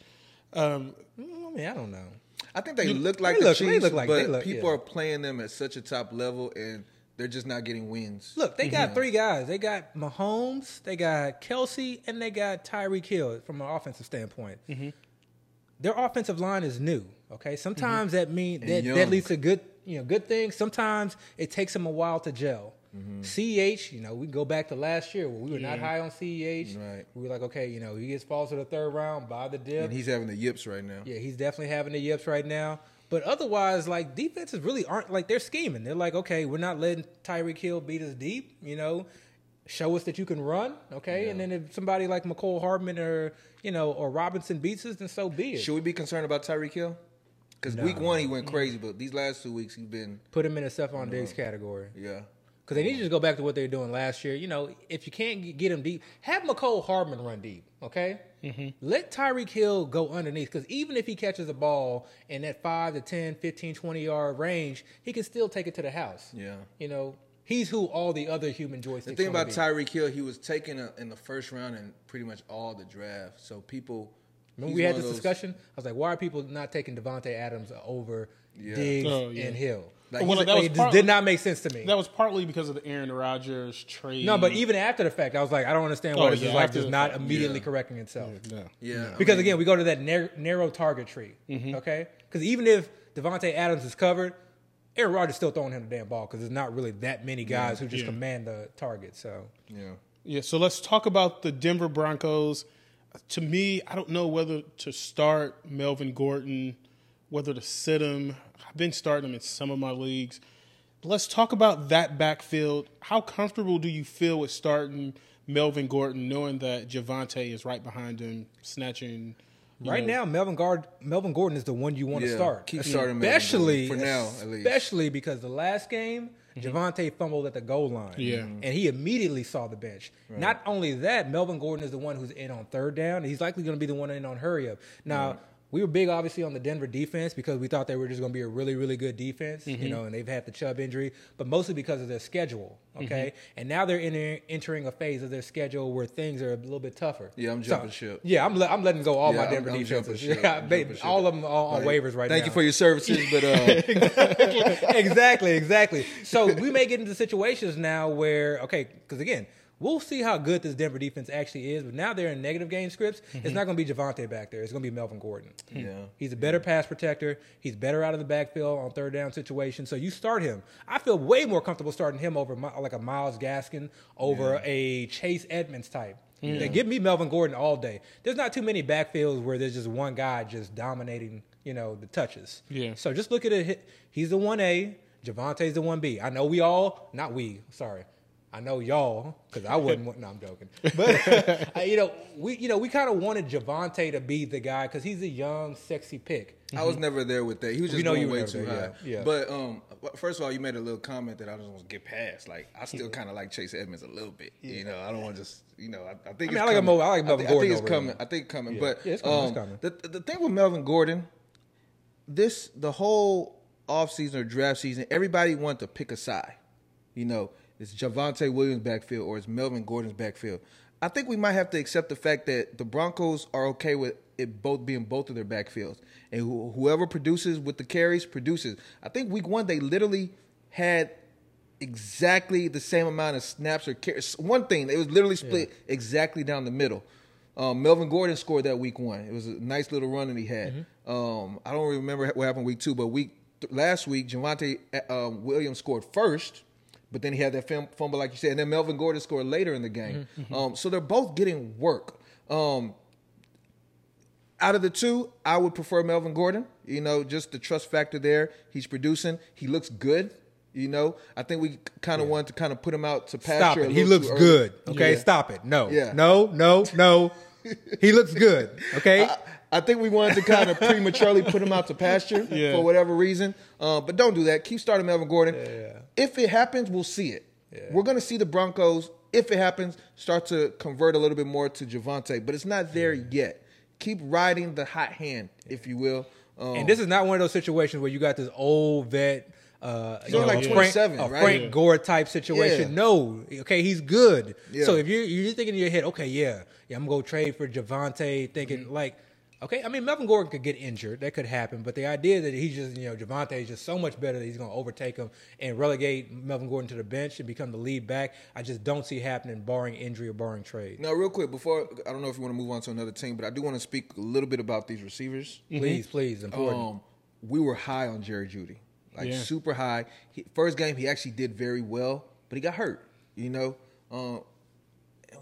Um, I mean, I don't know. I think they look like they the look- they Chiefs, look like- but they look- people yeah. are playing them at such a top level, and they're just not getting wins. Look, they got mhm. three guys. They got Mahomes, they got Kelce, and they got Tyreek Hill from an offensive standpoint. Mm-hmm. Their offensive line is new. Okay, sometimes mm-hmm. that mean that, that leads to good, you know, good things. Sometimes it takes them a while to gel. Mm-hmm. Ceh, you know, we go back to last year where we were not high on Ceh. Right. We were like, okay, you know, he gets falls to the third round, buy the dip. And he's having the yips right now. Yeah, he's definitely having the yips right now. But otherwise, like defenses really aren't like they're scheming. They're like, okay, we're not letting Tyreek Hill beat us deep. You know, show us that you can run. Okay, and then if somebody like Mecole Hardman or you know or Robinson beats us, then so be it. Should we be concerned about Tyreek Hill? Because week one he went crazy, but these last two weeks he's been Put him in a Stefon Diggs category yeah. because they need to just go back to what they were doing last year. You know, if you can't get- get him deep, have Mecole Hardman run deep. Okay, let Tyreek Hill go underneath because even if he catches a ball in that 5 to 10, 15, 20 yard range, he can still take it to the house. Yeah. You know, he's who all the other human joysticks. The thing about be. Tyreek Hill, he was taken uh, in the first round in pretty much all the draft. So people, Remember he's we had this discussion? I was like, why are people not taking Davante Adams over Yeah. Diggs Oh, yeah. and Hill? Like, Well, he's that was Like, it partly- did not make sense to me. that was partly because of the Aaron Rodgers trade. no, but even after the fact, I was like, I don't understand why Oh, this yeah, is like after just not immediately yeah. correcting itself. yeah. yeah, I Because mean, again, we go to that nar- narrow target tree. Mm-hmm. Okay, because even if Davante Adams is covered, Aaron Rodgers still throwing him the damn ball because there's not really that many guys who just Yeah. command the target. So yeah. Yeah, so let's talk about the Denver Broncos. To me, I don't know whether to start Melvin Gordon, whether to sit him. I've been starting him in some of my leagues. Let's talk about that backfield. How comfortable do you feel with starting Melvin Gordon, knowing that Javonte is right behind him, snatching? right know- now, Melvin Gard, Melvin Gordon is the one you want to start. keep starting Melvin especially Gordon, for now, at least. Especially because the last game, Mm-hmm. Javonte fumbled at the goal line. Yeah. Mm-hmm. and he immediately saw the bench. Not only that, Melvin Gordon is the one who's in on third down. He's likely going to be the one in on hurry up. Now, we were big, obviously, on the Denver defense because we thought they were just going to be a really, really good defense, Mm-hmm. you know, and they've had the Chubb injury, but mostly because of their schedule, okay? Mm-hmm. And now they're enter, entering a phase of their schedule where things are a little bit tougher. Yeah, I'm So- jumping ship. Yeah, I'm, le- I'm letting go all Yeah, my I'm- Denver I'm defenses. Yeah, I'm ba- ship. all of them are on Like, waivers right Thank now. Thank you for your services, but uh, exactly, exactly. So we may get into situations now where, okay, because again, we'll see how good this Denver defense actually is. But now they're in negative game scripts. It's mm-hmm. not going to be Javonte back there. It's going to be Melvin Gordon. Mm-hmm. Yeah. he's a better pass protector. He's better out of the backfield on third down situations. So you start him. I feel way more comfortable starting him over Mi- like a Myles Gaskin over a Chase Edmonds type. Yeah, give me Melvin Gordon all day. There's not too many backfields where there's just one guy just dominating, you know, the touches. Yeah. So just look at it. He's the one A. Javonte's the one B. I know we all, not we. Sorry, I know y'all because I wouldn't. want, no, I'm joking. But uh, you know, we you know we kind of wanted Javonte to be the guy because he's a young, sexy pick. I was never there with that. He was just You know going you way too there, high. yeah, yeah. But um, first of all, you made a little comment that I just want to get past. Like, I still kind of like Chase Edmonds a little bit. You know, I don't want to just, you know, I, I think. I mean, it's I like him coming. over- I like Melvin thi- I Gordon think it's over coming. him. I think coming. Yeah. But Yeah, it's coming, um, it's coming. The the thing with Melvin Gordon, this the whole offseason or draft season, everybody wanted to pick a side. You know, it's Javonte Williams backfield or it's Melvin Gordon's backfield. I think we might have to accept the fact that the Broncos are okay with it both being both of their backfields, and wh- whoever produces with the carries produces. I think week one they literally had exactly the same amount of snaps or carries. One thing it was literally split exactly down the middle. Um, Melvin Gordon scored that week one. It was a nice little run that he had. Mm-hmm. Um, I don't remember what happened week two, but week th- last week Javonte uh, Williams scored first, but then he had that fum- fumble like you said, and then Melvin Gordon scored later in the game. Mm-hmm. Um, so they're both getting work. Um, out of the two, I would prefer Melvin Gordon. You know, just the trust factor there. He's producing. He looks good. You know, I think we kind of wanted to kind of put him out to pasture. Stop it. He looks good. Okay, Yeah. stop it. No, Yeah. no, no, no. he looks good. Okay. I, I think we wanted to kind of prematurely put him out to pasture Yeah. for whatever reason. Uh, but don't do that. Keep starting Melvin Gordon. If it happens, we'll see it. We're going to see the Broncos, if it happens, start to convert a little bit more to Javonte. But it's not there yet. Keep riding the hot hand, if you will. Um, And this is not one of those situations where you got this old vet, uh, you know, like a 27, Frank, a right? Frank Yeah. Gore type situation. Yeah. No, okay, he's good. Yeah. So if you're you're thinking in your head, okay, yeah, yeah, I'm gonna go trade for Javonte, thinking Mm-hmm. like, okay, I mean Melvin Gordon could get injured, that could happen, but the idea that he's just you know Javonte is just so much better that he's gonna overtake him and relegate Melvin Gordon to the bench and become the lead back, I just don't see happening, barring injury or barring trade. now, real quick, before I don't know if you want to move on to another team, but I do want to speak a little bit about these receivers. Please, please, important. Um, we were high on Jerry Jeudy, like Yeah. super high. He, first game, he actually did very well, but he got hurt. You know, um,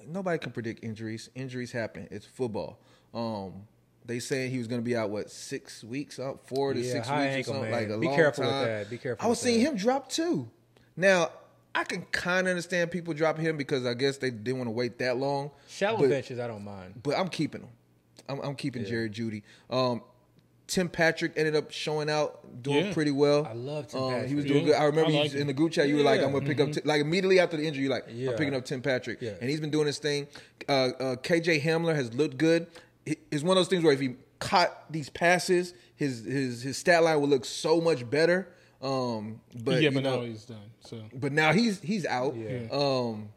nobody can predict injuries. Injuries happen. It's football. Um, they saying he was going to be out what six weeks out, four to Yeah, six weeks ankle, or something. man. Like a Be long careful with that. Be careful I was seeing that. him drop too. Now. I can kind of understand people dropping him because I guess they didn't want to wait that long. Shallow but- benches, I don't mind. but I'm keeping him. I'm, I'm keeping Jerry Jeudy. Um, Tim Patrick ended up showing out, doing Yeah. pretty well. I love Tim um, He was doing Yeah. good. I remember I like in the group chat. You were like, "I'm gonna pick up." Ti- like immediately after the injury, you're like, Yeah. "I'm picking up Tim Patrick," Yeah. and he's been doing his thing. Uh, uh, KJ Hamler has looked good. He- It's one of those things where if he caught these passes, his his his stat line would look so much better. Um, but yeah, you but know, now he's done. So but now he's he's out. Yeah. Um,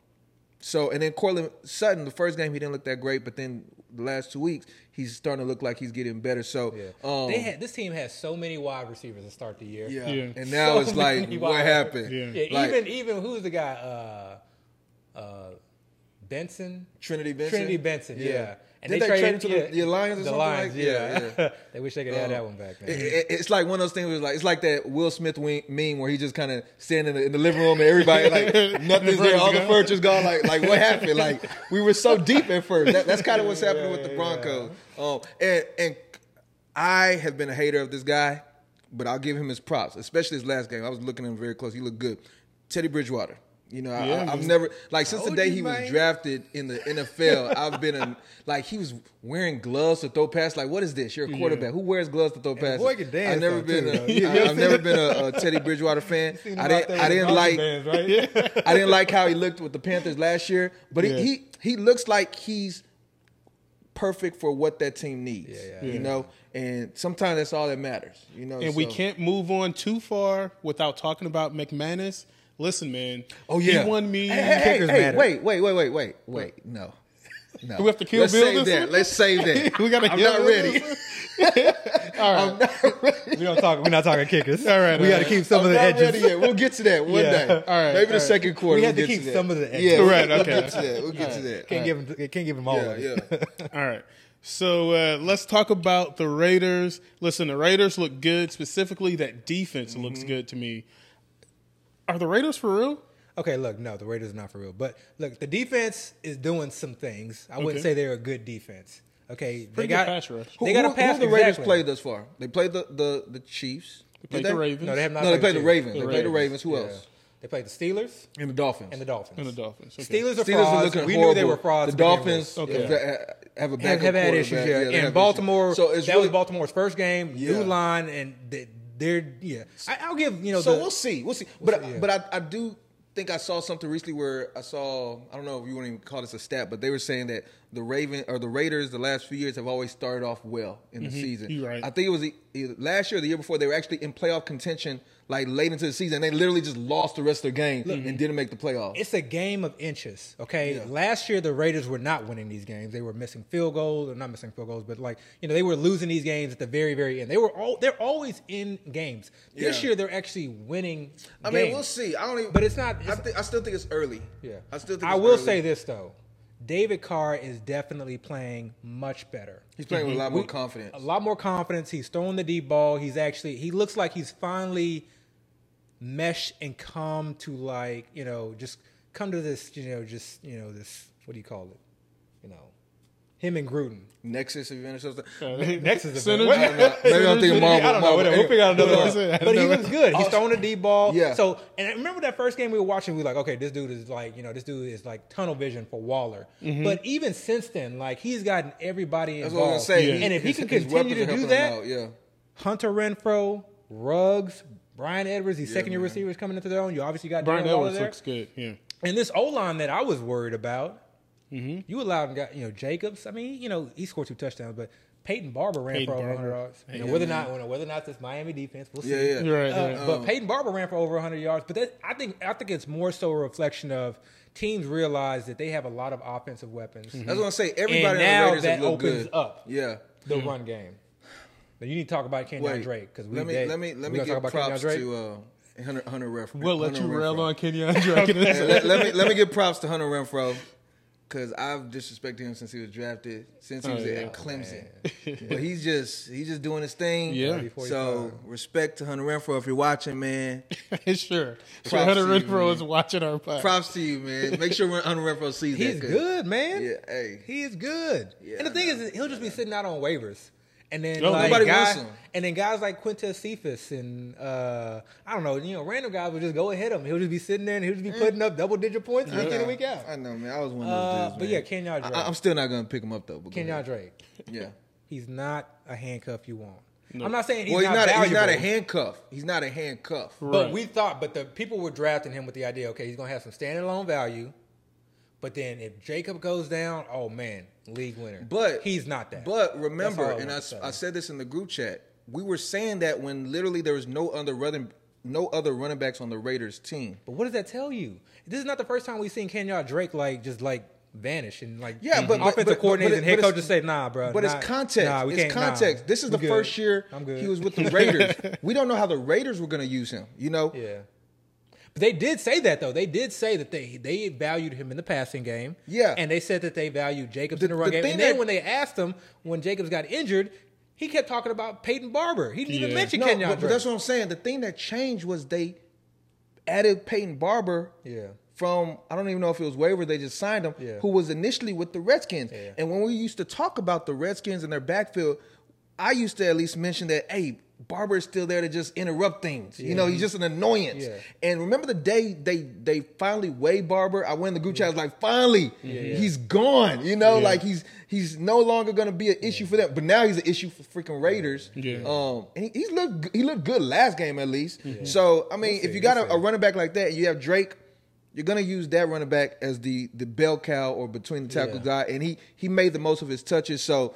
so and then Courtland Sutton, the first game he didn't look that great, but then the last two weeks he's starting to look like he's getting better. So Yeah. um, they had this team has so many wide receivers to start the year. yeah. Yeah. and now So it's like what happened? Yeah. Yeah, Like, even even who's the guy? Uh, uh, Benson. Trinity Benson. Trinity Benson. Yeah. And Did they trade him to the- the Lions or the something Lions, like- yeah. yeah, yeah. they wish they could have that one back. Man. It- it- it's like one of those things. Where it's like it's like that Will Smith meme where he just kind of standing in the, in the living room and everybody like nothing's there, all the furniture's gone. Like like what happened? Like we were so deep at first. That, that's kind of what's happening with the Broncos. Um, and and I have been a hater of this guy, but I'll give him his props, especially his last game. I was looking at him very close. He looked good. Teddy Bridgewater. You know, Yeah, I, I've never like since the day he was drafted in the NFL. I've been a, like he was wearing gloves to throw passes. Like, what is this? You're a quarterback. Who wears gloves to throw passes? boy can dance I've never been. too, A, though. You- I, I've never been a, a Teddy Bridgewater fan. I didn't. I didn't like. bands, right? I didn't like how he looked with the Panthers last year. But Yeah. he, he he looks like he's perfect for what that team needs. Yeah, yeah. you know, and sometimes that's all that matters. You know, And we can't move on too far without talking about McManus. Listen, man. Oh yeah, he won me. Hey, hey, Kickers hey, matter. wait, wait, wait, wait, wait, wait. No, no. We have to kill Let's Bill save this that. Let's save that. We gotta I'm kill not Bill ready. this I'm not ready. We don't talk. We're not talking kickers. All right, we all got to right. keep some I'm of the edges. We'll get to that one Yeah. day. All right, maybe the all right. second quarter. We we'll to keep that. some of the edges. Yeah, Right, We'll okay. get to that. We'll get to that. Can't give them. Can't give them all. Yeah. All right. So uh, let's talk about the Raiders. Listen, the Raiders look good. Specifically, that defense looks Mm-hmm. good to me. Are the Raiders for real? Okay, look, no, the Raiders are not for real. But look, the defense is doing some things. I wouldn't Okay. say they're a good defense. Okay, they Pretty got pass rush. They Who, got who, a pass. who have the Raiders exactly. played thus far? They played the the, the Chiefs. They played Did the Ravens. No, they have not. No, they played the Chiefs. Ravens. The They played the Ravens. Ravens. Who Yeah. else? They played the Steelers And the Dolphins. and the Dolphins. And the Dolphins. Okay. Steelers are Steelers are looking We horrible. knew they were frauds. The Dolphins. Okay. have, have a have, backup have had issues. quarterback. Yeah, they have and issues. Baltimore. So it's that really, was Baltimore's first game. Yeah. New line, and they, they're yeah. I, I'll give you know. So the, we'll see. We'll see. But see, yeah. but I, I do think I saw something recently where I saw I don't know if you want to even call this a stat, but they were saying that the Raven or the Raiders the last few years have always started off well in the mm-hmm. season. You're right. I think it was e- either last year or the year before they were actually in playoff contention like late into the season. They literally just lost the rest of their game and didn't make the playoffs. It's a game of inches, okay? Yeah. Last year, the Raiders were not winning these games. They were missing field goals, or not missing field goals, but like you know, they were losing these games at the very, very end. They were all they're always in games. This Yeah. year, they're actually winning. I mean, we'll see. I don't even. But it's not- I, it's- thi- I still think it's early. Yeah, I still think. I will early. say this though, David Carr is definitely playing much better. he's playing with a lot more confidence. A lot more confidence. He's throwing the deep ball. He's actually he looks like he's finally meshed and come to like you know just come to this you know just you know this what do you call it you know him and Gruden. Nexus advantage. something. Next is the Synergy. I don't know. Maybe I'm thinking Marvel. I don't know. Marvel. Whatever. We'll figure out another Yeah. one. But he Yeah. was good. He's throwing the deep ball. Yeah. So, and I remember that first game we were watching, we were like, okay, this dude is like, you know, this dude is like tunnel vision for Waller. Mm-hmm. But even since then, like, he's gotten everybody That's involved. what I was gonna say. Yeah. And if he can continue to do that, him out, yeah. Hunter Renfrow, Ruggs, Bryan Edwards, these Yeah, second year man. receivers coming into their own. You obviously got Brian Darren Edwards there. looks good. Yeah. And this O line that I was worried about, mm-hmm. you allowed got you know Jacobs. I mean, you know he scored two touchdowns, but Peyton Barber ran Peyton for over 100 yards. You know, whether or not whether or not this Miami defense, we'll see. Yeah, yeah. You're right. Uh, right. but um, Peyton Barber ran for over 100 yards. But that, I think I think it's more so a reflection of teams realize that they have a lot of offensive weapons. Mm-hmm. That's what I'm saying. Everybody And on the now Raiders that opens good. up. Yeah. The mm-hmm. run game. Now you need to talk about Kenyan Wait, Drake because we let me they- let me let me give talk about props Drake. to uh, Hunter Hunter Renfrow. We'll let Hunter you rail on Kenyan Drake. in let, let me let me give props to Hunter Renfrow because I've disrespected him since he was drafted, since he Oh, was yeah. at Clemson. but he's just he's just doing his thing. Yeah. So respect to Hunter Renfrow if you're watching, man. sure. Sure. Hunter to you, Renfro is watching our podcast. Props to you, man. Make sure Hunter Renfrow sees that. He's good, man. Yeah, hey. He is good. Yeah, and the I thing know. is, he'll just be sitting out on waivers. And then No, like guys, and then guys like Quintez Cephus and uh, I don't know, you know, random guys would just go ahead and hit him. He'll just be sitting there and he'll just be putting up double digit points week in and week out. I know, man. I was one of Uh, those dudes. but man. yeah, Kenyan Drake. I, I'm still not gonna pick him up though. But go Kenyan. Drake. Yeah. He's not a handcuff you want. I'm not saying he's, well, he's not, not. valuable. he's not a handcuff. He's not a handcuff. But we thought, but the people were drafting him with the idea, okay, he's gonna have some standing alone value. But then if Jacob goes down, oh man, league winner. But he's not that. But remember, I and I, want to say. I said this in the group chat. We were saying that when literally there was no other running, no other running backs on the Raiders team. But what does that tell you? This is not the first time we've seen Kenyan Drake like just like vanish and like Yeah, but- mhm. but- offensive but- coordinators but it- and head but it's- coaches say, nah, bro. But nah, it's context. Nah, we it's can't, nah, context. this is the good. first year he was with the Raiders. we don't know how the Raiders were going to use him. You know, Yeah. But they did say that though. They did say that they they valued him in the passing game. Yeah. And they said that they valued Jacobs The- in the run the game. And then that- when they asked him when Jacobs got injured, he kept talking about Peyton Barber. He didn't even mention no, Kenyan but, but that's what I'm saying. The thing that changed was they added Peyton Barber. Yeah. From I don't even know if it was waiver, they just signed him. Yeah. Who was initially with the Redskins. Yeah. And when we used to talk about the Redskins and their backfield, I used to at least mention that, hey, Barber is still there to just interrupt things. You know, he's just an annoyance. Yeah. And remember the day they they finally weighed Barber? I went in the group chat, I was like, finally, he's gone. You know, like he's he's no longer gonna be an issue for them. But now he's an issue for freaking Raiders. Yeah. Um and he, he's looked he looked good last game at least. So I mean, if you got a, a running back like that and you have Drake, you're gonna use that running back as the the bell cow or between the tackle Yeah. guy, and he he made the most of his touches. So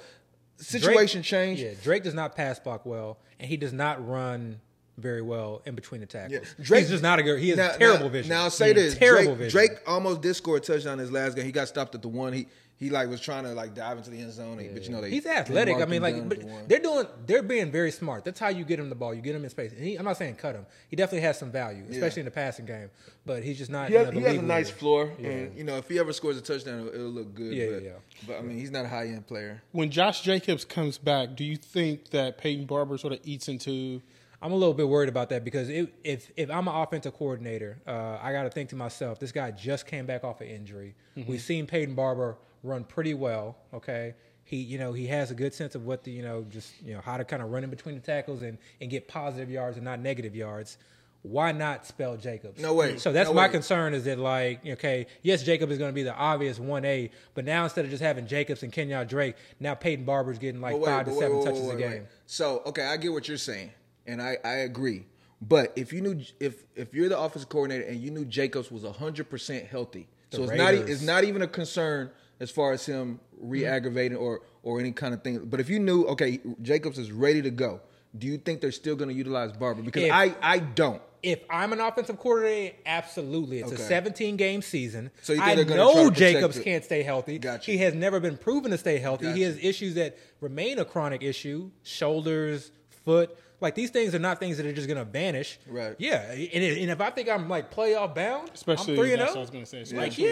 situation Drake- changed. Yeah, Drake does not pass block well, and he does not run very well in between the tackles. Yeah, Drake He's just not a good. He has now- terrible now- vision. Now I'll say this: terrible Drake, vision. Drake almost did score a touchdown in his last game. He got stopped at the one. He he like was trying to like dive into the end zone, but you know they He's they athletic. I mean, like, but at the one. they're doing, they're being very smart. That's how you get him the ball. You get him in space. And he, I'm not saying cut him. He definitely has some value, especially in the passing game. But he's just not. He has, you know, he has a nice leader. floor, and you know if he ever scores a touchdown, it'll, it'll look good. Yeah, but, yeah, yeah. but I mean, he's not a high end player. When Josh Jacobs comes back, do you think that Peyton Barber sort of eats into? I'm a little bit worried about that because it, if if I'm an offensive coordinator, uh, I got to think to myself, this guy just came back off an injury. We've seen Peyton Barber run pretty well. Okay, he you know he has a good sense of what the you know just you know how to kind of run in between the tackles and and get positive yards and not negative yards. Why not spell Jacobs? No way. So that's No my way. concern is that like okay, yes, Jacob is going to be the obvious one A, but now instead of just having Jacobs and Kenyan Drake, now Peyton Barber's getting like wait, five to wait, seven wait, touches a game. So okay, I get what you're saying, and I I agree. But if you knew if if you're the offensive coordinator and you knew Jacobs was hundred percent healthy, so it's not e- it's not even a concern as far as him mm-hmm. re-aggravating or or any kind of thing. But if you knew okay, Jacobs is ready to go, do you think they're still going to utilize Barber? Because If- I I don't. If I'm an offensive coordinator, absolutely. It's Okay. a 17 game season. So I they're gonna try know Jacobs it? can't stay healthy. Gotcha. He has never been proven to stay healthy. He has issues that remain a chronic issue shoulders, foot. Like these things are not things that are just going to vanish. Right. Yeah. And, if- and if I think I'm like playoff bound, Especially I'm 3 and that's 0. what I was going to say. Like, especially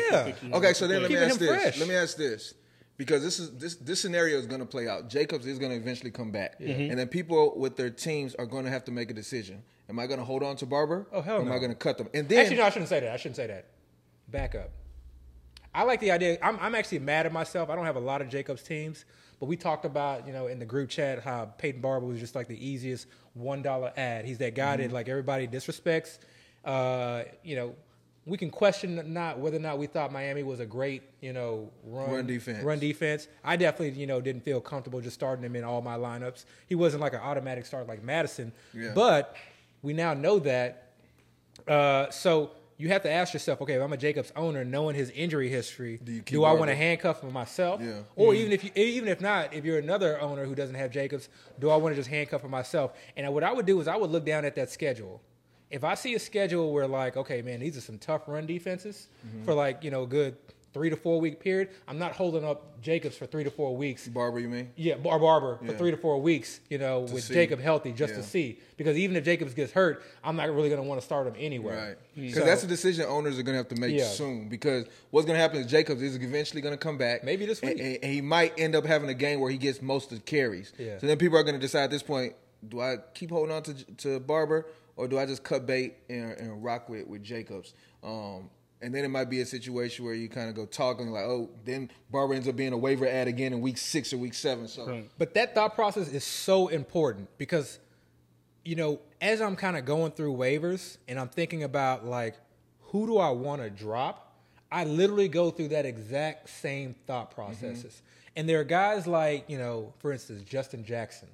yeah. Okay, so to then let play. me ask this. fresh. Let me ask this. Because this is this this scenario is going to play out. Jacobs is going to eventually come back, Mm-hmm. and then people with their teams are going to have to make a decision. Am I going to hold on to Barber? Oh, hell or Am. I going to cut them? And then Actually, no, I shouldn't say that. I shouldn't say that. Back up. I like the idea. I'm, I'm actually mad at myself. I don't have a lot of Jacobs teams, but we talked about, you know, in the group chat how Peyton Barber was just like the easiest $1 ad. He's that guy Mm-hmm. that like everybody disrespects. Uh, you know, we can question not whether or not we thought Miami was a great, you know, run, Run defense. Run defense. I definitely, you know, didn't feel comfortable just starting him in all my lineups. He wasn't like an automatic start like Mattison. Yeah. But we now know that uh, so you have to ask yourself, okay, if I'm a Jacobs owner, knowing his injury history, Do do, I want to handcuff him myself? Yeah. Or even if you, even if not, if you're another owner who doesn't have Jacobs, do I want to just handcuff him myself? And what I would do is I would look down at that schedule. If I see a schedule where like, okay, man, these are some tough run defenses Mm-hmm. for like you know good three to four week period, I'm not holding up Jacobs for three to four weeks. Barber, you mean? Yeah, Bar Barber for three to four weeks, you know, with see. Jacob healthy, just Yeah. to see. Because even if Jacobs gets hurt, I'm not really going to want to start him anyway. Right. Because So- that's a decision owners are going to have to make Yeah. soon. Because what's going to happen is Jacobs is eventually going to come back. Maybe this week. And, and he might end up having a game where he gets most of the carries. Yeah. So then people are going to decide at this point, do I keep holding on to to Barber or do I just cut bait and, and rock with, with Jacobs? Um, and then it might be a situation where you kind of go talking like, oh, then Barber ends up being a waiver ad again in week six or week seven. So Right. But that thought process is so important because, you know, as I'm kind of going through waivers and I'm thinking about like, who do I want to drop? I literally go through that exact same thought processes. Mm-hmm. And there are guys like, you know, for instance, Justin Jackson.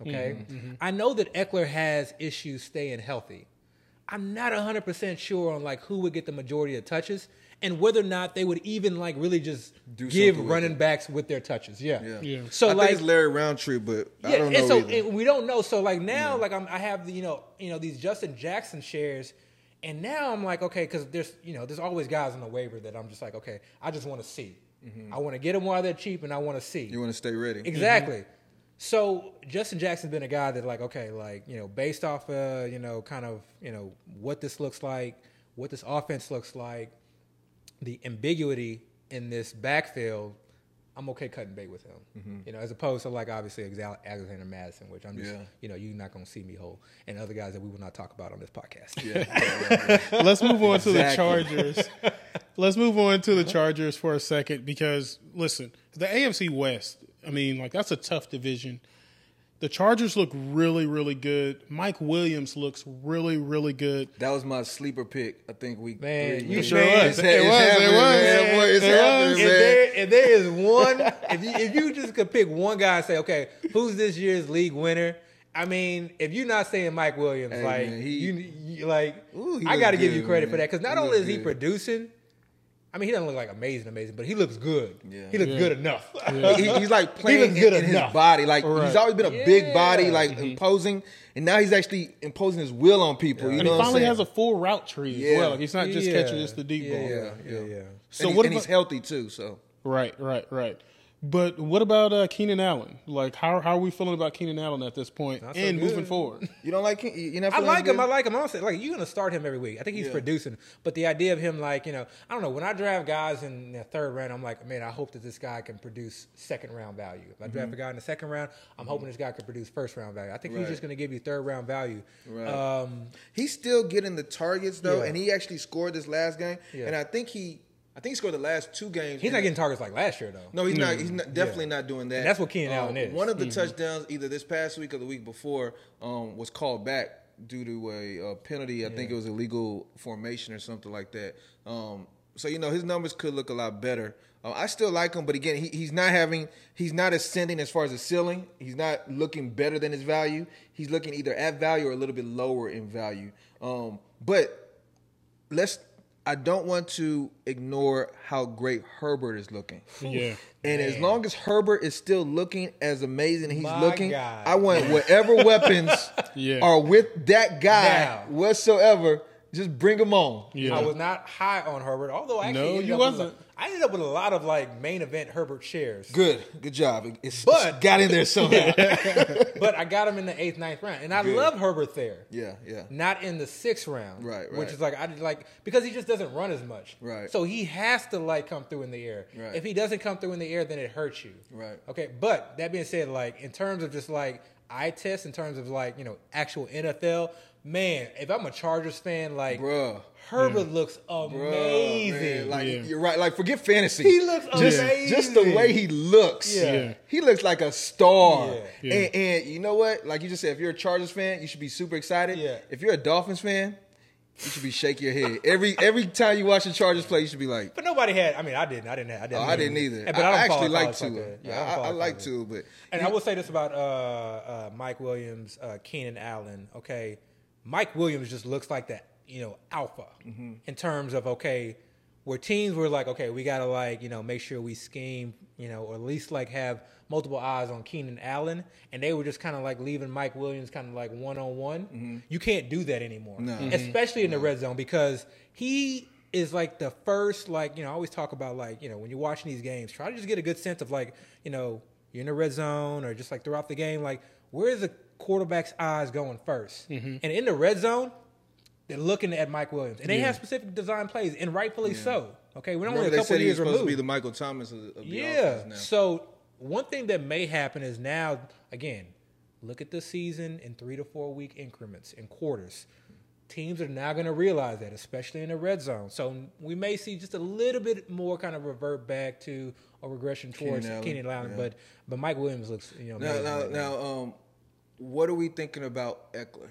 Okay. Mm-hmm. Mm-hmm. I know that Ekeler has issues staying healthy. I'm not 100% sure on like who would get the majority of touches and whether or not they would even like really just Do give something with running it. backs with their touches. Yeah. yeah. Yeah. So I like think it's Larry Rountree, but I yeah, don't know and so either. and we don't know. So like now, like I'm, I have the you know you know these Justin Jackson shares, and now I'm like okay, because there's you know there's always guys on the waiver that I'm just like okay, I just want to see. Mm-hmm. I want to get them while they're cheap, and I want to see. you want to stay ready. Exactly. Mm-hmm. So Justin Jackson's been a guy that like okay, like you know, based off uh, you know, kind of you know what this looks like, what this offense looks like, the ambiguity in this backfield, I'm okay cutting bait with him. You know, as opposed to like obviously Exa- Alexander Mattison, which I'm just Yeah. you know you're not gonna see me hold, and other guys that we will not talk about on this podcast. Yeah. Let's move on to the Chargers. Let's move on to the Chargers for a second because listen, the AFC West. I mean, like that's a tough division. The Chargers look really, really good. Mike Williams looks really, really good. That was my sleeper pick. I think we. Man, three. you It's sure ha- was. It's, It it's was, it happening, was. man. Boy, it's It happening, was. if there if there is one, if you, if you just could pick one guy and say, okay, who's this year's league winner, I mean, if you're not saying Mike Williams, Hey, like man, he- you, you like, Ooh, I got to give you good, credit for that because not He only look is he good. producing, I mean, he doesn't look like amazing, amazing, but he looks good. Yeah. he looks Yeah. good enough. He- he's like playing looks in, good in his enough. body. Like he's always been a big body, Yeah. like imposing, and now he's actually imposing his will on people. You And know he what I'm finally saying? has a full route tree Yeah. as well. Like, he's not just Yeah. catching just the deep ball. Yeah, yeah, yeah. So and, what he- and he's healthy too. So Right, right, right. But what about uh, Keenan Allen? Like, how how are we feeling about Keenan Allen at this point Not so and moving forward? you don't like him? You're not I feeling like him. good? I like him. Honestly, like you're gonna start him every week. I think he's Yeah. producing, but the idea of him, like you know, I don't know. When I draft guys in the third round, I'm like, man, I hope that this guy can produce second round value. If I draft a guy in the second round, I'm hoping this guy can produce first round value. I think he's just gonna give you third round value. Right. Um, He's still getting the targets though, Yeah. and he actually scored this last game. Yeah. And I think he, I think he scored the last two games. he's not getting targets like last year though. No, he's not. He's not, definitely not doing that. And that's what Keenan Um, Allen is. One of the touchdowns, either this past week or the week before, um, was called back due to a, uh penalty. I think it was illegal formation or something like that. Um, so you know his numbers could look a lot better. Uh, I still like him, but again, he, he's not having. He's not ascending as far as the ceiling. He's not looking better than his value. He's looking either at value or a little bit lower in value. Um, but let's. I don't want to ignore how great Herbert is looking. Yeah. And as long as Herbert is still looking as amazing as he's My looking, God. I want whatever weapons Yeah. are with that guy Now. whatsoever, just bring them on. Yeah. I was not high on Herbert, although I actually No, ended you up wasn't. I ended up with a lot of like main event Herbert shares. Good, good job. It's, But- it's got in there somehow. but I got him in the eighth, ninth round, and I Good. love Herbert there. yeah, yeah. Not in the sixth round, Right, Which is like I like because he just doesn't run as much, Right. So he has to like come through in the air. Right. If he doesn't come through in the air, then it hurts you, Right. Okay, but that being said, like in terms of just like eye test, in terms of like you know actual NFL, man, if I'm a Chargers fan, like Bruh. Herbert looks amazing. man, Like Yeah. you're right. Like forget fantasy. He looks just, amazing. Just the way he looks. Yeah. Yeah. He looks like a star. Yeah. Yeah. And, and you know what? Like you just said, if you're a Chargers fan, you should be super excited. Yeah. If you're a Dolphins fan, you should be shaking your head every every time you watch the Chargers play. You should be like, But nobody had. I mean, I didn't. I didn't. Have, I "Oh, didn't. I didn't either." But I, I, don't actually like to. like that. Yeah, I, I, I like to, but And I will say this about uh, uh, Mike Williams, uh, Keenan Allen. Okay, Mike Williams just looks like that, you know, alpha Mm-hmm. in terms of okay, where teams were like, okay, we gotta like you know make sure we scheme, you know, or at least like have multiple eyes on Keenan Allen, and they were just kind of like leaving Mike Williams kind of like one on one. You can't do that anymore, No. especially in the red zone because he is like the first like you know I always talk about like you know when you're watching these games try to just get a good sense of like you know you're in the red zone or just like throughout the game like where's the quarterback's eyes going 1st Mm-hmm. and in the red zone they're looking at Mike Williams and they have specific design plays and rightfully so okay we're only remember a they couple said he was years supposed removed to be the Michael Thomas of, of the yeah. offense now. So one thing that may happen is now again, look at the season in three to four week increments in quarters. Teams are now going to realize that, especially in the red zone. So we may see just a little bit more kind of revert back to a regression towards Allen, Keenan Allen, yeah. but but Mike Williams looks you know Now, now, right now, um, what are we thinking about Ekeler?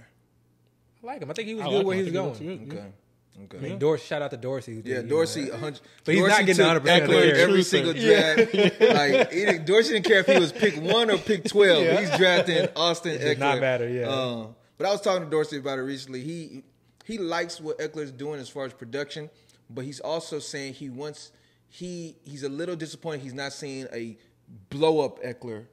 I like him. I think he was I good like where him. he I was think he going. looks good. Okay, okay. I mean, Dorsey, shout out to Dorsey. who did, Yeah, you know, Dorsey, a hundred. But he's not Dorsey getting took 100% of the Ekeler carries. every single thing. draft. like he didn't, Dorsey didn't care if he was pick one or pick twelve. Yeah. He's drafting Austin does Ekeler. not matter, yeah. Um, but I was talking to Dorsey about it recently. He he likes what Ekeler's doing as far as production, but he's also saying he wants he he's a little disappointed he's not seeing a blow up Ekeler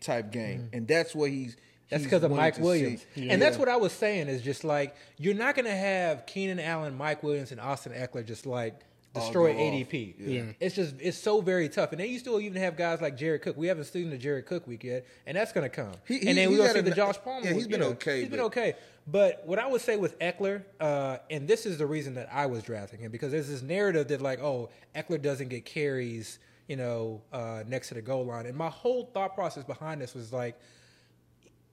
type game, and that's what he's. That's because of Mike Williams. see. And that's what I was saying is just like you're not going to have Keenan Allen, Mike Williams, and Austin Ekeler just like destroy. ADP. Yeah. It's just it's so very tough. And then you still even have guys like Jared Cook. We haven't seen the Jared Cook week yet, and that's going to come. He- he- and then we're gonna see the Josh Palmer. yeah, he's week, been you know. okay, He's been okay. But what I would say with Ekeler, uh, and this is the reason that I was drafting him because there's this narrative that like, oh, Ekeler doesn't get carries, you know, uh, next to the goal line. And my whole thought process behind this was like,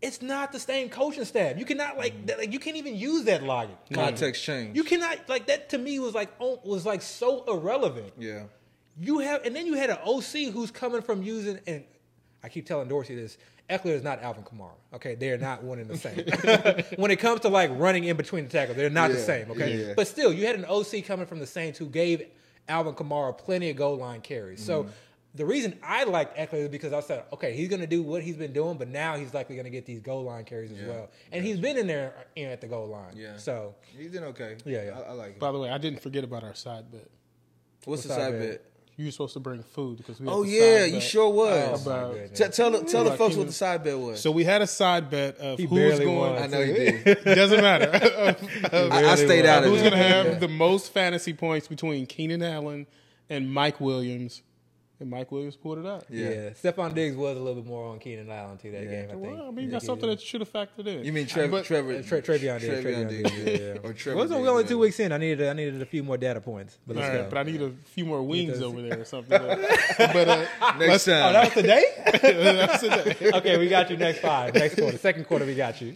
it's not the same coaching staff. You cannot like, mm. that, like you can't even use that logic. Context change. You cannot like that. To me, was like oh, was like so irrelevant. yeah. You have, and then you had an OC who's coming from using, and I keep telling Dorsey this. Ekeler is not Alvin Kamara. Okay, they are not one and the same. when it comes to like running in between the tackles, they're not the same. Okay, yeah. but still, you had an OC coming from the Saints who gave Alvin Kamara plenty of goal line carries. So mm-hmm. The reason I liked Ekeler is because I said, okay, he's going to do what he's been doing, but now he's likely going to get these goal line carries as Yeah. well. And he's been in there you know, at the goal line. Yeah. So He's doing okay. Yeah, yeah. I, I like it. By the way, I didn't forget about our side bet. What's the side side bet? bet? You were supposed to bring food because we. Had Oh the yeah, side you bet sure was. Oh, oh my About- T- tell the- tell the folks what the side bet was. So we had a side bet of He who's barely going. won. I know you did. Doesn't matter. I, I stayed out of it. who's going to have the most fantasy points between Keenan Allen and Mike Williams? And Mike Williams pulled it out. yeah. Yeah. Stefon Diggs was a little bit more on Keenan Allen too that Yeah. game. I think. Well, I mean, that's something that you should have factored in. You mean Trevor? But- Trevor? Uh, Tra- Travion Diggs, Travion Diggs, Diggs, yeah, yeah. Or Trevor? Well, it's only Diggs, only two weeks in. I needed I needed a few more data points. But All let's right, go. but I need a few more wings over there or something. but uh, Next time. oh, that was today. that's it. okay, we got you next five. Next quarter, second quarter, we got you.